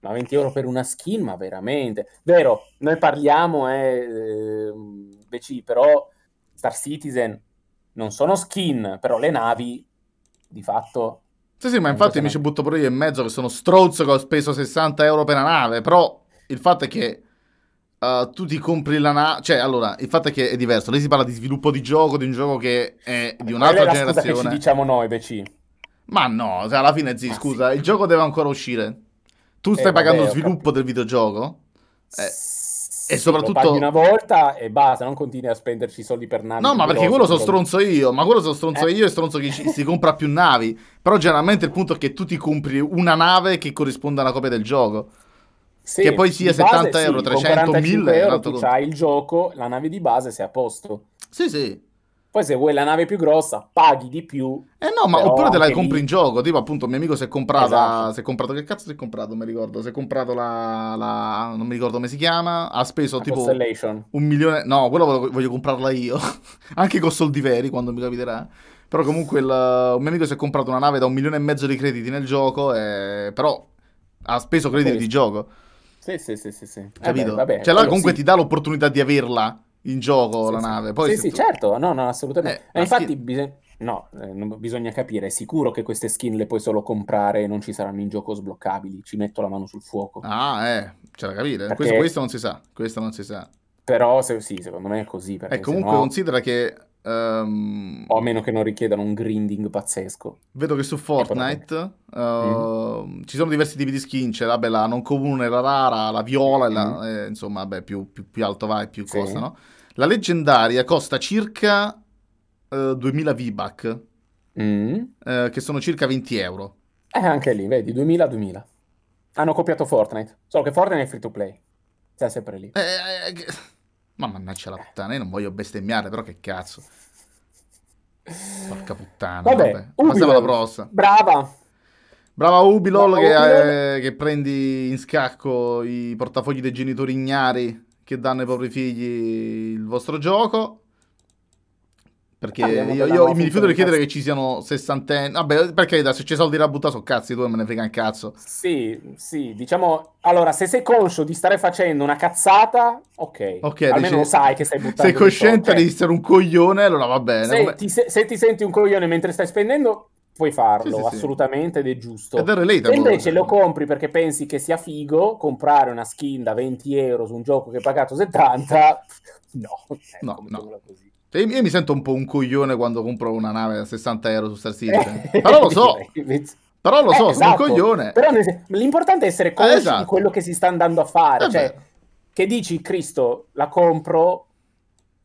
B: Ma 20 euro per una skin, ma veramente. Vero, noi parliamo, eh, eh, BC, però Star Citizen non sono skin, però le navi, di fatto...
A: Sì, sì, ma infatti mi ci butto pure io in mezzo che sono strozzo che ho speso 60 euro per la nave, però il fatto è che uh, tu ti compri la nave... Cioè, allora, il fatto è che è diverso. Lei si parla di sviluppo di gioco, di un gioco che è di un'altra Qual è la generazione. Cosa
B: che ci diciamo noi, BC.
A: Ma no, cioè alla fine, sì, scusa, sì. il gioco deve ancora uscire. Tu stai eh, pagando lo sviluppo del videogioco?
B: Eh, sì, e soprattutto... Lo una volta e basta, non continui a spenderci soldi per navi.
A: No, ma perché quello sono stronzo io, ma quello sono stronzo eh. io e stronzo chi si compra più navi. Però generalmente il punto è che tu ti compri una nave che corrisponde alla copia del gioco. Sì, che poi sia 70 base, euro, 300, 1000
B: euro. Tu c'hai il gioco, la nave di base, sei a posto.
A: Sì, sì.
B: Poi se vuoi la nave più grossa, paghi di più.
A: Eh no, ma oppure te la compri lì... in gioco. Tipo, appunto, mio amico si è comprato. Esatto. Si è comprato. Che cazzo si è comprato? Non mi ricordo. Si è comprato la, la. Non mi ricordo come si chiama. Ha speso la tipo. Un milione. No, quello voglio, voglio comprarla io. <laughs> Anche con soldi veri quando mi capiterà. Però comunque il, un mio amico si è comprato una nave da un milione e mezzo di crediti nel gioco. E... Però ha speso crediti di gioco.
B: Sì, sì, sì, sì. sì.
A: Capito? Eh beh, vabbè, cioè là comunque sì. ti dà l'opportunità di averla in gioco sì, la nave. Poi
B: sì, sì, tu... certo, no, no, assolutamente. Eh, infatti, skin... bisog... no, eh, bisogna capire, è sicuro che queste skin le puoi solo comprare e non ci saranno in gioco sbloccabili. Ci metto la mano sul fuoco.
A: Ah, eh, c'è da capire. Perché... Questo, questo, non si sa, questo non si sa.
B: Però se, sì, secondo me è così.
A: E comunque sennò... considera che... Um...
B: O a meno che non richiedano un grinding pazzesco.
A: Vedo che su Fortnite uh, mm-hmm. ci sono diversi tipi di skin. C'è vabbè, la non comune, la rara, la viola, mm-hmm. la, eh, insomma, vabbè, più, più, più, alto vai, più sì. costa, no? La leggendaria costa circa uh, 2000 V-Buck, mm. uh, che sono circa 20 euro.
B: Eh, anche lì, vedi, 2000-2000. Hanno copiato Fortnite, solo che Fortnite è free to play. Sei sempre lì.
A: Eh, eh, ma mannaggia la puttana, io non voglio bestemmiare, però che cazzo. Porca puttana.
B: Vabbè,
A: vabbè. passiamo alla prossima.
B: Brava.
A: Brava Ubilol che, eh, che, prendi in scacco i portafogli dei genitori ignari che danno ai propri figli il vostro gioco. Perché io, io mi rifiuto di chiedere che ci siano sessantenni. Vabbè, perché se c'è soldi da buttare sono cazzi, tu me ne frega un cazzo.
B: Sì, sì, diciamo. Allora, se sei conscio di stare facendo una cazzata, ok. okay Almeno dici, sai che stai buttando.
A: Sei cosciente di essere un coglione, allora va bene.
B: Se, come... ti, se, se ti senti un coglione mentre stai spendendo, puoi farlo sì, sì, assolutamente sì. ed è giusto. Ed è Se invece lo compri perché pensi che sia figo, comprare una skin da 20 euro su un gioco che hai pagato 70, <laughs> no.
A: No, no. Cioè, io mi sento un po' un coglione quando compro una nave a 60 euro su Star Citizen. <laughs> Però lo so. <laughs> Però lo so, eh, sono esatto. un coglione.
B: Però l'importante è essere consci esatto. di quello che si sta andando a fare. Eh cioè, che dici, Cristo, la compro,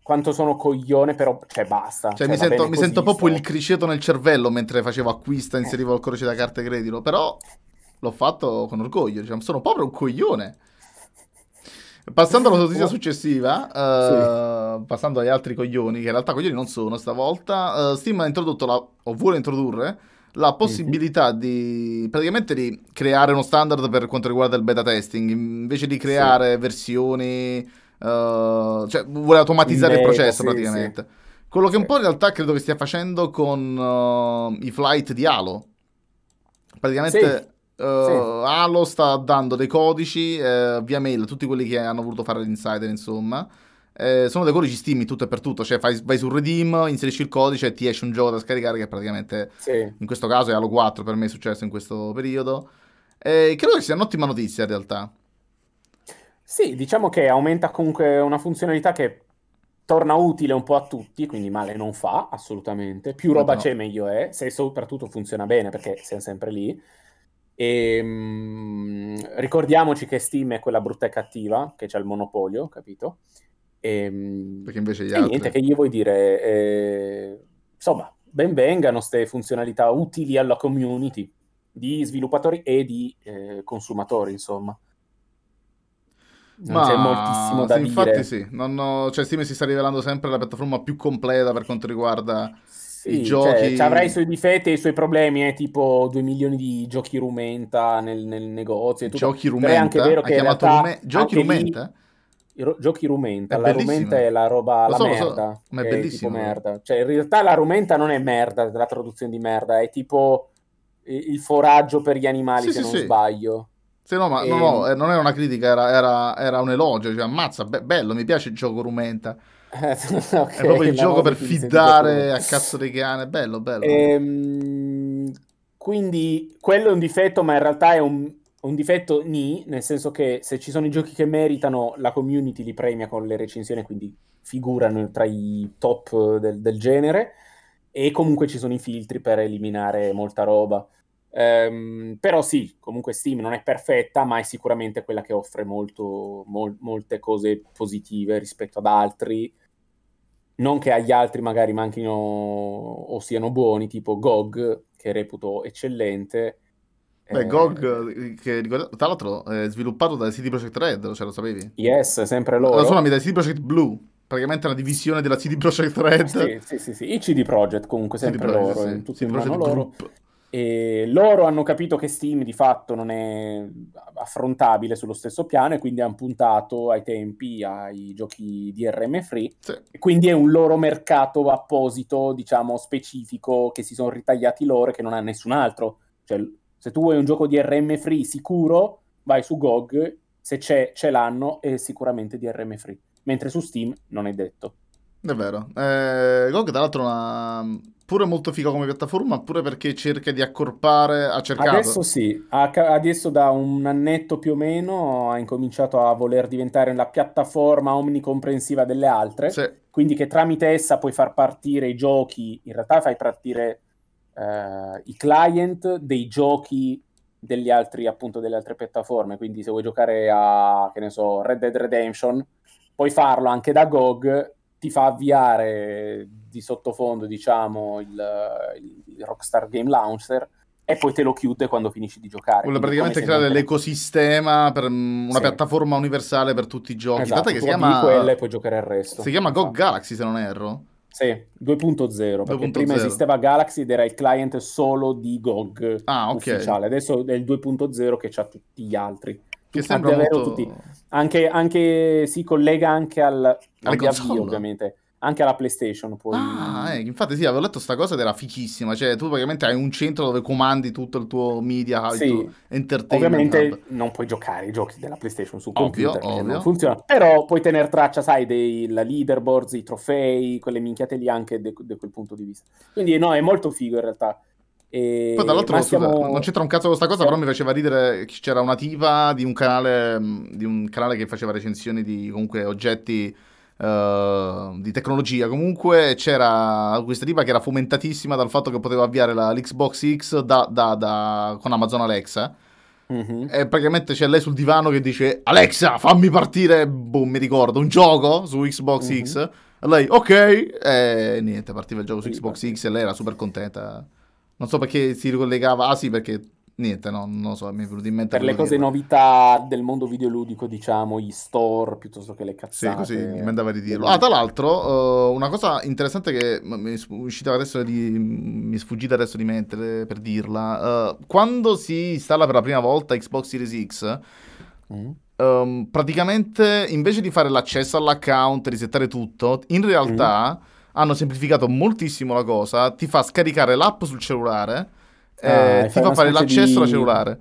B: quanto sono coglione, però cioè basta.
A: Cioè, cioè mi, sento, mi sento, proprio il criceto nel cervello mentre facevo acquista, inserivo il codice da carte credito, però l'ho fatto con orgoglio, diciamo, sono proprio un coglione. Passando alla notizia successiva, uh, sì. passando agli altri coglioni, che in realtà coglioni non sono stavolta, uh, Steam ha introdotto, la, o vuole introdurre, la possibilità mm-hmm. di praticamente di creare uno standard per quanto riguarda il beta testing, invece di creare sì. versioni Uh, cioè, vuole automatizzare il, il processo sì, praticamente. Quello che un po' in realtà credo che stia facendo con i flight di Halo. Praticamente uh, Halo sta dando dei codici via mail a tutti quelli che hanno voluto fare l'insider, insomma. Eh, sono dei codici Steam tutto e per tutto, cioè fai, vai su Redeem, inserisci il codice e ti esce un gioco da scaricare che praticamente in questo caso è Halo 4 per me è successo in questo periodo. Eh, credo che sia un'ottima notizia in realtà.
B: Sì, diciamo che aumenta comunque una funzionalità che torna utile un po' a tutti, quindi male non fa, assolutamente. Più roba no. c'è, meglio è, se soprattutto funziona bene, perché siamo sempre lì. E, mh, ricordiamoci che Steam è quella brutta e cattiva, che c'è il monopolio, capito?
A: E, mh, perché invece gli altri...
B: niente, che gli vuoi dire? Eh, insomma, ben vengano queste funzionalità utili alla community di sviluppatori e di eh, consumatori, insomma. Non Ma... c'è moltissimo da
A: sì,
B: dire.
A: Infatti sì, non ho... cioè, Steam si sta rivelando sempre la piattaforma più completa per quanto riguarda sì, i giochi.
B: Cioè, avrà i suoi difetti e i suoi problemi, eh, tipo 2 milioni di giochi rumenta nel, nel negozio. E tutto.
A: Giochi rumenta? Però è anche vero che chiamato rume... Giochi rumenta?
B: Lì... Giochi rumenta, è la bellissimo. rumenta è la roba, la so, merda, so, ma è bellissimo. È merda. Cioè, in realtà la rumenta non è merda, la traduzione di merda, è tipo il foraggio per gli animali, sì, se sì, non sì. sbaglio.
A: Sì, no, ma e... no, no, eh, non era una critica, era, era, era un elogio. Cioè, ammazza, be- bello, mi piace il gioco rumenta. <laughs> okay, è proprio il gioco per fiddare a cazzo di cane. Bello, bello.
B: Ehm, quindi quello è un difetto, ma in realtà è un, un difetto ni, nel senso che se ci sono i giochi che meritano, la community li premia con le recensioni, quindi figurano tra i top del, del genere. E comunque ci sono i filtri per eliminare molta roba. Um, però sì, comunque Steam non è perfetta, ma è sicuramente quella che offre molto, mol- molte cose positive rispetto ad altri. Non che agli altri magari manchino o siano buoni, tipo GOG, che reputo eccellente.
A: Beh, eh... GOG, che tra l'altro è sviluppato da CD Projekt Red, ce lo sapevi?
B: Yes, sempre loro.
A: No, scusami, da CD Projekt Blue, praticamente una divisione della CD Projekt Red.
B: Sì, sì, sì, sì. i CD Projekt comunque, sempre CD loro, sì. tutti CD in mano loro. Group. E loro hanno capito che Steam di fatto non è affrontabile sullo stesso piano e quindi hanno puntato ai tempi ai giochi DRM free sì. e quindi è un loro mercato apposito, diciamo specifico che si sono ritagliati loro e che non ha nessun altro. Cioè, se tu vuoi un gioco DRM free sicuro, vai su GOG, se c'è, ce l'hanno e sicuramente DRM free, mentre su Steam non è detto.
A: È vero. Eh, GOG tra l'altro ha pure molto figo come piattaforma, pure perché cerca di accorpare, ha cercato...
B: Adesso sì, adesso da un annetto più o meno ha incominciato a voler diventare la piattaforma omnicomprensiva delle altre, sì. quindi che tramite essa puoi far partire i giochi, in realtà fai partire eh, i client dei giochi degli altri, appunto, delle altre piattaforme, quindi se vuoi giocare a, che ne so, Red Dead Redemption, puoi farlo anche da GOG ti fa avviare di sottofondo, diciamo, il, il Rockstar Game Launcher e poi te lo chiude quando finisci di giocare.
A: Vuole praticamente creare l'ecosistema per una sì. piattaforma universale per tutti i giochi.
B: Esatto, che si chiama quella e puoi giocare il resto.
A: Si chiama esatto. Go Galaxy se non erro.
B: Sì, 2.0, perché prima esisteva Galaxy ed era il client solo di GOG ah, okay. ufficiale, adesso è il 2.0 che ha tutti gli altri.
A: Che sembra molto...
B: tutti. Anche, anche, si collega anche al, DAV, ovviamente anche alla PlayStation. Poi...
A: Ah, eh, infatti sì, avevo letto questa cosa ed era fichissima. Cioè, tu praticamente hai un centro dove comandi tutto il tuo media, sì. il tuo entertainment.
B: Ovviamente
A: hub.
B: non puoi giocare i giochi della PlayStation su
A: ovvio,
B: computer,
A: ovvio.
B: non funziona. Però puoi tenere traccia, sai, dei leaderboards, i trofei, quelle minchiate lì anche da quel punto di vista. Quindi no, è molto figo in realtà.
A: E... Poi dall'altro, siamo... scusa, non c'entra un cazzo con questa cosa, sì. però mi faceva ridere che c'era una tipa di un canale, di un canale che faceva recensioni di comunque oggetti Uh, di tecnologia. Comunque c'era questa tipa che era fomentatissima dal fatto che poteva avviare la, l'Xbox X da, da, da, con Amazon Alexa. Mm-hmm. E praticamente c'è lei sul divano che dice Alexa, fammi partire, boh, mi ricordo, un gioco su Xbox mm-hmm. X. E lei, ok, e niente, partiva il gioco su Xbox X e lei era super contenta. Non so perché si ricollegava, ah sì, perché niente, no, non lo so, mi è venuto in mente.
B: Per le cose novità del mondo videoludico, diciamo, i store piuttosto che le cazzate.
A: Sì, così mi andava di dirlo. Ah, tra l'altro, uh, una cosa interessante che mi è uscita adesso di, mi è sfuggita adesso di mente per dirla. Uh, quando si installa per la prima volta Xbox Series X, mm. um, praticamente invece di fare l'accesso all'account, risettare tutto, in realtà mm. Hanno semplificato moltissimo la cosa, ti fa scaricare l'app sul cellulare eh, ah, ti fa fare l'accesso di... alla cellulare.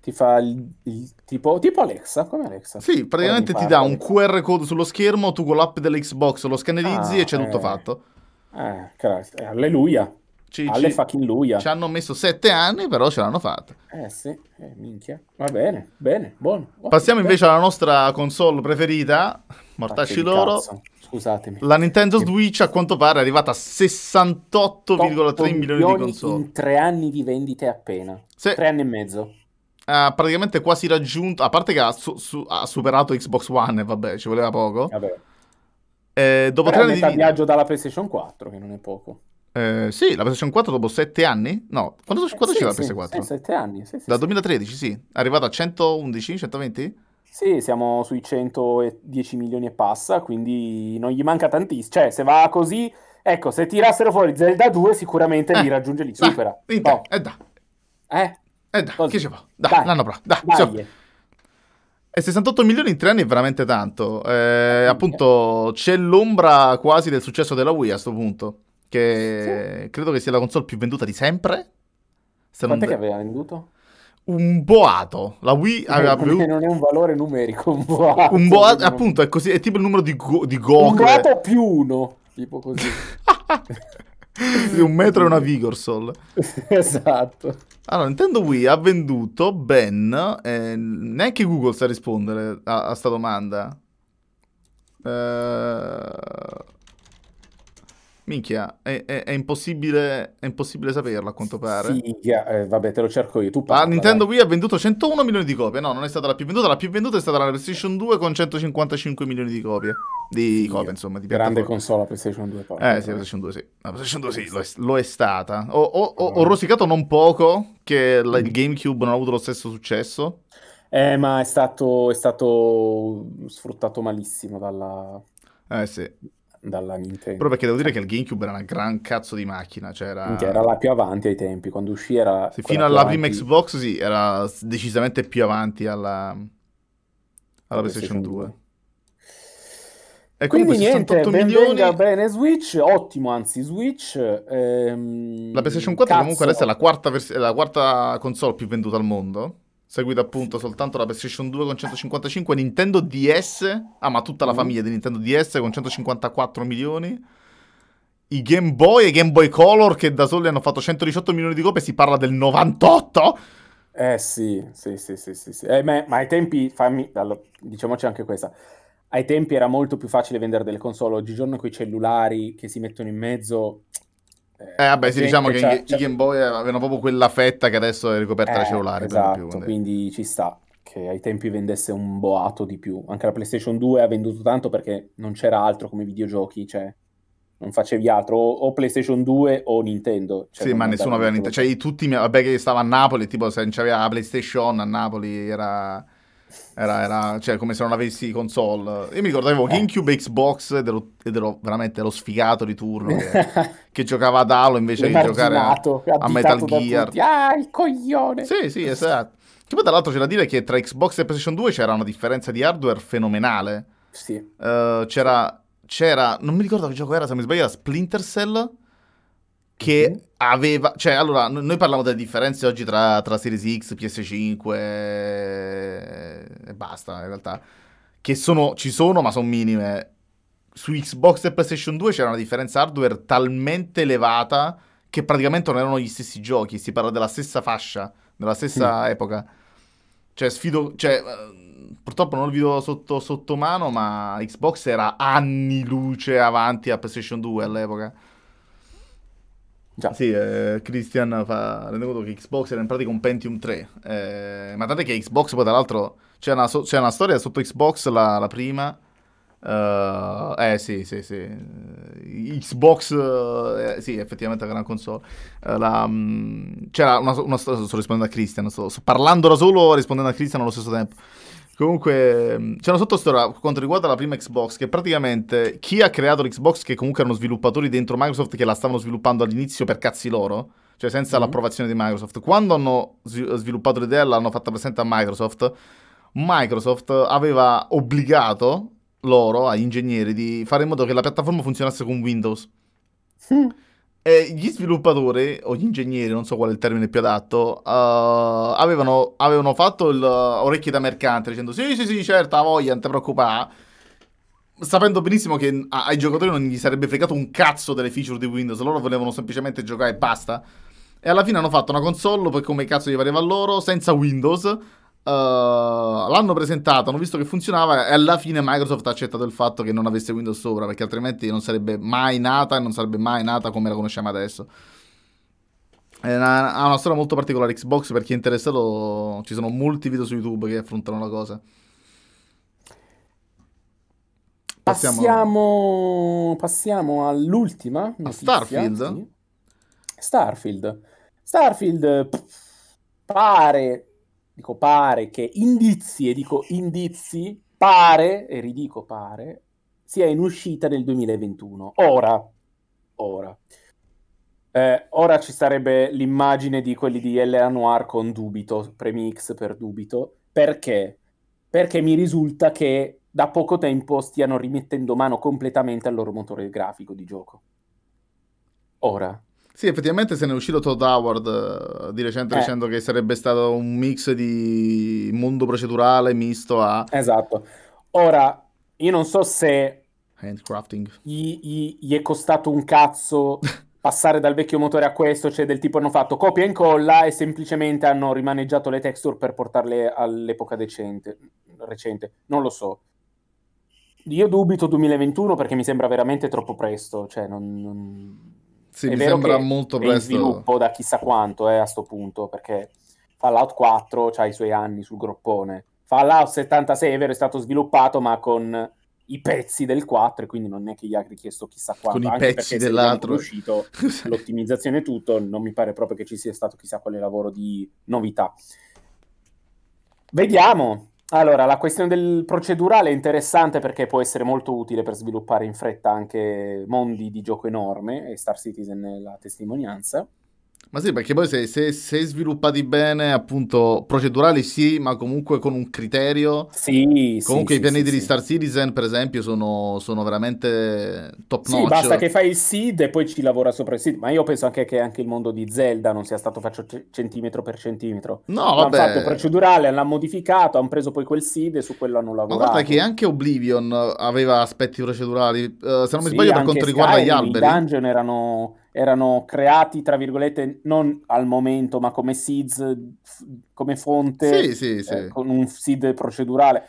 B: Ti fa il, il, tipo, tipo Alexa, come Alexa?
A: Sì, praticamente ti dà un QR code sullo schermo, tu con l'app dell'Xbox lo scannerizzi ah, e c'è eh, tutto fatto.
B: Eh, eh alleluia. Ci, Alle ci, fucking luia.
A: Ci hanno messo sette anni, però ce l'hanno fatta.
B: Eh sì, eh, minchia. Va bene, bene, buono.
A: Passiamo bene. invece alla nostra console preferita, mortacci loro. Cazzo.
B: Scusatemi.
A: La Nintendo Switch a quanto pare è arrivata a 68,3 milioni di console.
B: In tre anni di vendite appena. Sì. Tre anni e mezzo.
A: Ha praticamente quasi raggiunto, a parte che ha, su, su, ha superato Xbox One, vabbè, ci voleva poco.
B: Vabbè.
A: Eh, dopo Però tre anni
B: di viaggio dalla PlayStation 4, che non è poco.
A: Eh, sì, la PlayStation 4 dopo 7 anni? No, quando, quando
B: eh, sì, sì,
A: la PS4?
B: Sì, 7 anni. Sì,
A: Dal 2013, sì. È arrivata a 111, 120?
B: Sì, siamo sui 110 milioni e passa, quindi non gli manca tantissimo. Cioè, se va così, ecco, se tirassero fuori Zelda 2 sicuramente eh, li raggiunge, li supera.
A: Eh, oh. eh da.
B: Eh?
A: Eh da, Così. che ci fa? Da, dai, l'anno prossimo. Da, dai. E 68 milioni in tre anni è veramente tanto. Eh, appunto, c'è l'ombra quasi del successo della Wii a questo punto. Che sì. credo che sia la console più venduta di sempre.
B: Se Quant'è non... che aveva venduto?
A: un boato. La Wii aveva
B: più... non è un valore numerico, un boato.
A: Un boato, appunto, è così, è tipo il numero di, go- di Goku.
B: Un boato più uno, tipo così.
A: un metro e una Vigorsol. <laughs>
B: esatto.
A: Allora, Nintendo Wii ha venduto ben... Eh, neanche Google sa rispondere a, a sta domanda. Eh... Minchia, è, è, è, impossibile, è impossibile saperlo a quanto pare.
B: Sì, eh, vabbè, te lo cerco io. Tu
A: parla, ah, Nintendo dai. Wii ha venduto 101 milioni di copie. No, non è stata la più venduta. La più venduta è stata la PlayStation 2 con 155 milioni di copie. Di sì, copie, insomma. Di
B: grande console la PlayStation 2. Poi,
A: eh, sì, la PlayStation 2, sì. La PlayStation 2, sì, lo è, lo è stata. Ho, ho, ho, ho, rosicato non poco che la, il GameCube non ha avuto lo stesso successo.
B: Eh, ma è stato, è stato sfruttato malissimo dalla...
A: Eh, sì
B: dalla Nintendo.
A: Però perché devo dire che il GameCube era una gran cazzo di macchina. Cioè era...
B: era la più avanti ai tempi, quando uscì era...
A: Sì, fino alla prima Xbox sì, era decisamente più avanti alla, alla PlayStation 2. 2.
B: E quindi niente, milioni... bene Switch, ottimo anzi Switch. Ehm...
A: La PlayStation 4 cazzo. comunque adesso è la quarta, vers- è la quarta console più venduta al mondo seguita appunto soltanto la PlayStation 2 con 155, Nintendo DS, ah ma tutta la mm. famiglia di Nintendo DS con 154 milioni, i Game Boy e Game Boy Color che da soli hanno fatto 118 milioni di copie, si parla del 98?
B: Eh sì, sì, sì, sì, sì, sì. Eh, ma, ma, ai tempi, fammi, allora, diciamoci anche questa, ai tempi era molto più facile vendere delle console, oggigiorno con i cellulari che si mettono in mezzo
A: eh, vabbè, sì, diciamo che i Game Boy avevano proprio quella fetta che adesso è ricoperta eh, da cellulare.
B: Esatto, più, quindi ci sta che ai tempi vendesse un boato di più. Anche la PlayStation 2 ha venduto tanto perché non c'era altro come videogiochi, cioè non facevi altro, o, o PlayStation 2 o Nintendo.
A: Cioè sì, ma nessuno aveva Nintendo. Cioè, tutti, vabbè, che stava a Napoli, tipo se non c'aveva la PlayStation a Napoli era... Era, era, cioè, come se non avessi console. Io mi ricordo avevo eh. GameCube e Xbox ed ero, ed ero, veramente lo sfigato di turno che, <laughs> che giocava ad Halo invece di giocare a, a Metal Gear.
B: Ah, il coglione!
A: Sì, sì, esatto. Che poi tra l'altro c'è da dire che tra Xbox e PlayStation 2 c'era una differenza di hardware fenomenale.
B: Sì.
A: Uh, c'era c'era, non mi ricordo che gioco era, se mi sbaglio, era Splinter Cell che mm-hmm. aveva, cioè allora noi parliamo delle differenze oggi tra, tra Series X, PS5 e... e basta in realtà, che sono, ci sono ma sono minime. Su Xbox e PlayStation 2 c'era una differenza hardware talmente elevata che praticamente non erano gli stessi giochi, si parla della stessa fascia, della stessa mm. epoca. Cioè sfido, cioè purtroppo non lo vedo sotto, sotto mano, ma Xbox era anni luce avanti a PlayStation 2 all'epoca. Già. Sì, eh, Christian fa, rende conto che Xbox era in pratica un Pentium 3. Eh, ma tant'è che Xbox poi tra l'altro c'è una, c'è una storia sotto Xbox, la, la prima. Uh, eh sì, sì, sì. Xbox, eh, sì, effettivamente una gran console. Uh, la, um, c'era una, una storia, sto rispondendo a Christian, sto, sto parlando da solo rispondendo a Christian allo stesso tempo. Comunque, mm, c'è una sottostoria quanto riguarda la prima Xbox, che praticamente chi ha creato l'Xbox, che comunque erano sviluppatori dentro Microsoft che la stavano sviluppando all'inizio per cazzi loro, cioè senza mm-hmm. l'approvazione di Microsoft, quando hanno sviluppato l'idea l'hanno fatta presente a Microsoft, Microsoft aveva obbligato loro, agli ingegneri, di fare in modo che la piattaforma funzionasse con Windows. Mm. E gli sviluppatori, o gli ingegneri, non so qual è il termine più adatto, uh, avevano, avevano, fatto il uh, orecchie da mercante dicendo sì, sì, sì, certo, ha voglia, non ti preoccupare. Sapendo benissimo che ai giocatori non gli sarebbe fregato un cazzo delle feature di Windows, loro volevano semplicemente giocare e basta. E alla fine hanno fatto una console, poi come cazzo gli pareva a loro, senza Windows, Uh, l'hanno presentato, hanno visto che funzionava e alla fine Microsoft ha accettato il fatto che non avesse Windows sopra perché altrimenti non sarebbe mai nata e non sarebbe mai nata come la conosciamo adesso. Una, ha una storia molto particolare Xbox per chi è interessato ci sono molti video su YouTube che affrontano la cosa.
B: Passiamo, passiamo, passiamo all'ultima
A: notizia, a Starfield. Sì.
B: Starfield. Starfield pare dico pare che indizi, e dico indizi, pare, e ridico pare, sia in uscita nel 2021. Ora, ora. Eh, ora ci sarebbe l'immagine di quelli di L.A. Noir con dubito, premi X per dubito. Perché? Perché mi risulta che da poco tempo stiano rimettendo mano completamente al loro motore grafico di gioco. Ora.
A: Sì, effettivamente se ne è uscito Todd Howard uh, di recente eh. dicendo che sarebbe stato un mix di mondo procedurale misto a...
B: Esatto. Ora, io non so se...
A: Handcrafting.
B: Gli, gli, gli è costato un cazzo <laughs> passare dal vecchio motore a questo, cioè del tipo hanno fatto copia e incolla e semplicemente hanno rimaneggiato le texture per portarle all'epoca decente, recente. Non lo so. Io dubito 2021 perché mi sembra veramente troppo presto, cioè non... non
A: sì, è mi sembra molto presto.
B: in sviluppo da chissà quanto eh, a sto punto, perché Fallout 4 ha i suoi anni sul groppone. Fallout 76 è vero, è stato sviluppato, ma con i pezzi del 4 e quindi non è che gli ha richiesto chissà quanto.
A: Con i pezzi dell'altro.
B: uscito <laughs> l'ottimizzazione e tutto, non mi pare proprio che ci sia stato chissà quale lavoro di novità. Vediamo, allora, la questione del procedurale è interessante perché può essere molto utile per sviluppare in fretta anche mondi di gioco enorme, e Star Citizen è la testimonianza.
A: Ma sì, perché poi se, se, se, sviluppati bene, appunto, procedurali sì, ma comunque con un criterio.
B: Sì,
A: Comunque
B: sì,
A: i pianeti
B: sì,
A: di Star Citizen, per esempio, sono, sono veramente top
B: notch. Sì, basta che fai il seed e poi ci lavora sopra il seed. Ma io penso anche che anche il mondo di Zelda non sia stato fatto centimetro per centimetro.
A: No, vabbè.
B: L'hanno fatto procedurale, l'hanno modificato, hanno preso poi quel seed e su quello hanno lavorato.
A: Ma guarda che anche Oblivion aveva aspetti procedurali. Uh, se non mi sbaglio, per quanto riguarda
B: Skyrim,
A: gli alberi.
B: I dungeon erano erano creati, tra virgolette, non al momento, ma come seeds, come fonte,
A: sì, sì, sì. Eh,
B: con un seed procedurale.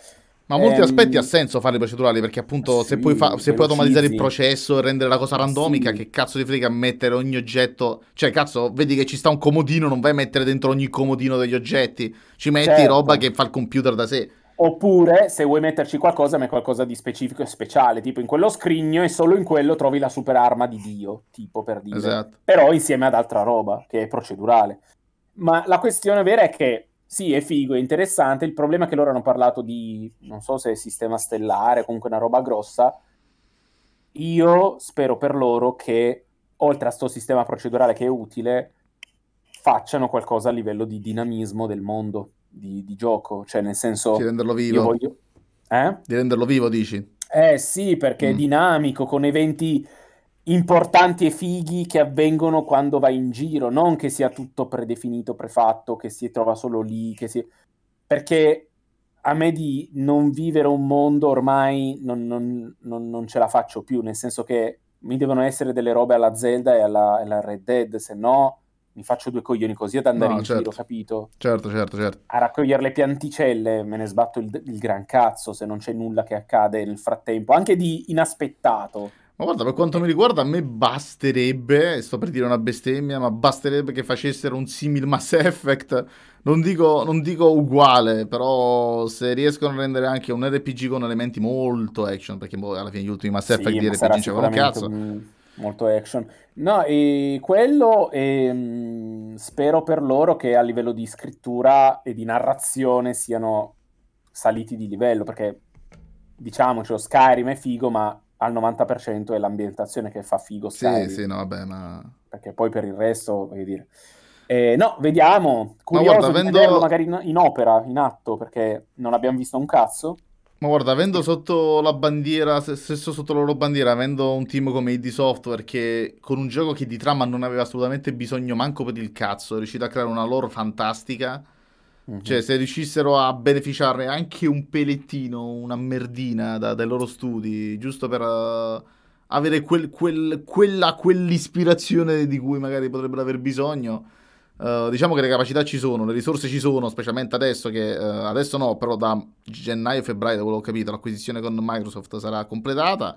A: Ma molti ehm, aspetti ha senso farli procedurali perché appunto se, puoi fa- se puoi automatizzare il processo e rendere la cosa randomica, che cazzo ti frega mettere ogni oggetto? Cioè, cazzo, vedi che ci sta un comodino, non vai a mettere dentro ogni comodino degli oggetti, ci metti certo. roba che fa il computer da sé.
B: Oppure se vuoi metterci qualcosa, ma qualcosa di specifico e speciale, tipo in quello scrigno e solo in quello trovi la super arma di Dio, tipo per dire.
A: Esatto.
B: Però insieme ad altra roba, che è procedurale. Ma la questione vera è che sì, è figo, è interessante. Il problema è che loro hanno parlato di, non so se è sistema stellare, comunque una roba grossa. Io spero per loro che, oltre a sto sistema procedurale che è utile, facciano qualcosa a livello di dinamismo del mondo di, di gioco, cioè nel senso...
A: Di renderlo vivo.
B: Voglio... Eh?
A: Di renderlo vivo, dici?
B: Eh sì, perché mm. è dinamico, con eventi importanti e fighi che avvengono quando vai in giro, non che sia tutto predefinito, prefatto, che si trova solo lì, che si... perché a me di non vivere un mondo ormai non, non, non, non, ce la faccio più, nel senso che mi devono essere delle robe alla Zelda e alla, alla Red Dead, se no mi faccio due coglioni così ad andare no, in certo. giro, capito?
A: Certo, certo, certo.
B: A raccogliere le pianticelle me ne sbatto il, il, gran cazzo se non c'è nulla che accade nel frattempo, anche di inaspettato.
A: Ma guarda, per quanto mi riguarda, a me basterebbe, sto per dire una bestemmia, ma basterebbe che facessero un simil Mass Effect. Non dico, non dico uguale, però se riescono a rendere anche un RPG con elementi molto action, perché boh, alla fine gli ultimi Mass Effect
B: sì,
A: di RPG c'erano un cazzo.
B: Un molto action. No, e quello e, mh, spero per loro che a livello di scrittura e di narrazione siano saliti di livello, perché diciamoci, Skyrim è figo, ma al 90% è l'ambientazione che fa figo Skyrim.
A: Sì, sì, no, vabbè, ma...
B: Perché poi per il resto, voglio dire... Eh, no, vediamo. Curioso ma guarda, avendo... magari in, in opera, in atto, perché non abbiamo visto un cazzo.
A: Ma guarda, avendo sotto la bandiera, stesso sotto la loro bandiera, avendo un team come ID Software che con un gioco che di trama non aveva assolutamente bisogno manco per il cazzo, è riuscito a creare una lore fantastica. Mm-hmm. Cioè, se riuscissero a beneficiare anche un pelettino, una merdina da, dai loro studi, giusto per uh, avere quel, quel, quella, quell'ispirazione di cui magari potrebbero aver bisogno Uh, diciamo che le capacità ci sono, le risorse ci sono, specialmente adesso che uh, adesso no, però da gennaio-febbraio, da quello che ho capito, l'acquisizione con Microsoft sarà completata.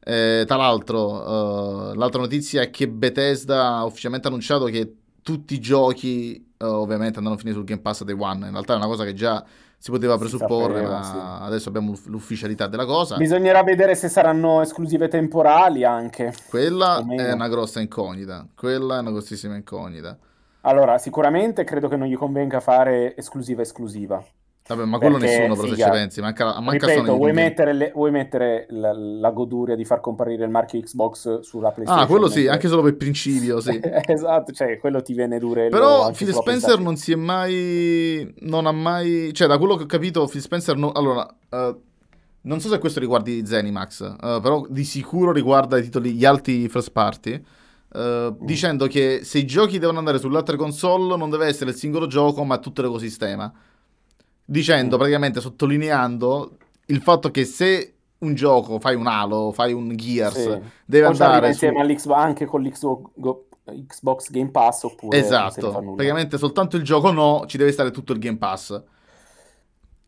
A: Eh, tra l'altro, uh, l'altra notizia è che Bethesda ha ufficialmente annunciato che tutti i giochi ovviamente andranno a finire sul Game Pass Day One. In realtà è una cosa che già si poteva presupporre, si sapeva, ma sì. adesso abbiamo l'ufficialità della cosa.
B: Bisognerà vedere se saranno esclusive temporali anche.
A: Quella è una grossa incognita. Quella è una grossissima incognita.
B: Allora, sicuramente credo che non gli convenga fare esclusiva esclusiva.
A: Vabbè, ma quello Perché, nessuno, però, se ci pensi. Manca, manca
B: Ripeto, vuoi mettere, le, vuoi mettere la, la, goduria di far comparire il marchio Xbox sulla PlayStation?
A: Ah, quello sì, anche solo per principio, sì. <laughs>
B: esatto, cioè, quello ti viene dure.
A: Però Phil Spencer non si è mai... Non ha mai... Cioè, da quello che ho capito, Phil Spencer... Non... Allora... Uh, non so se questo riguardi Zenimax, uh, però di sicuro riguarda i titoli, gli altri first party. Uh, mm. dicendo che se i giochi devono andare sulle altre console non deve essere il singolo gioco ma tutto l'ecosistema dicendo mm. praticamente sottolineando il fatto che se un gioco fai un Halo fai un Gears sì. deve Poi andare
B: insieme su... anche con l'Xbox Game Pass oppure
A: esatto praticamente soltanto il gioco no ci deve stare tutto il Game Pass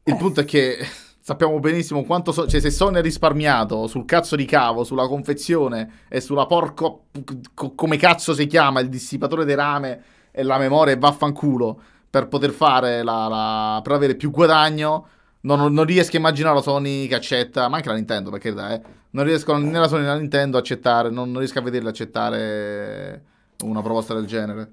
A: il eh. punto è che sappiamo benissimo quanto so- cioè se Sony ha risparmiato sul cazzo di cavo, sulla confezione e sulla porco co- come cazzo si chiama il dissipatore di rame e la memoria e vaffanculo per poter fare la, la per avere più guadagno. Non, non, riesco a immaginare la Sony che accetta, ma anche la Nintendo, perché dai, eh. non riesco né la Sony né la Nintendo a accettare, non, non riesco a vederla accettare una proposta del genere.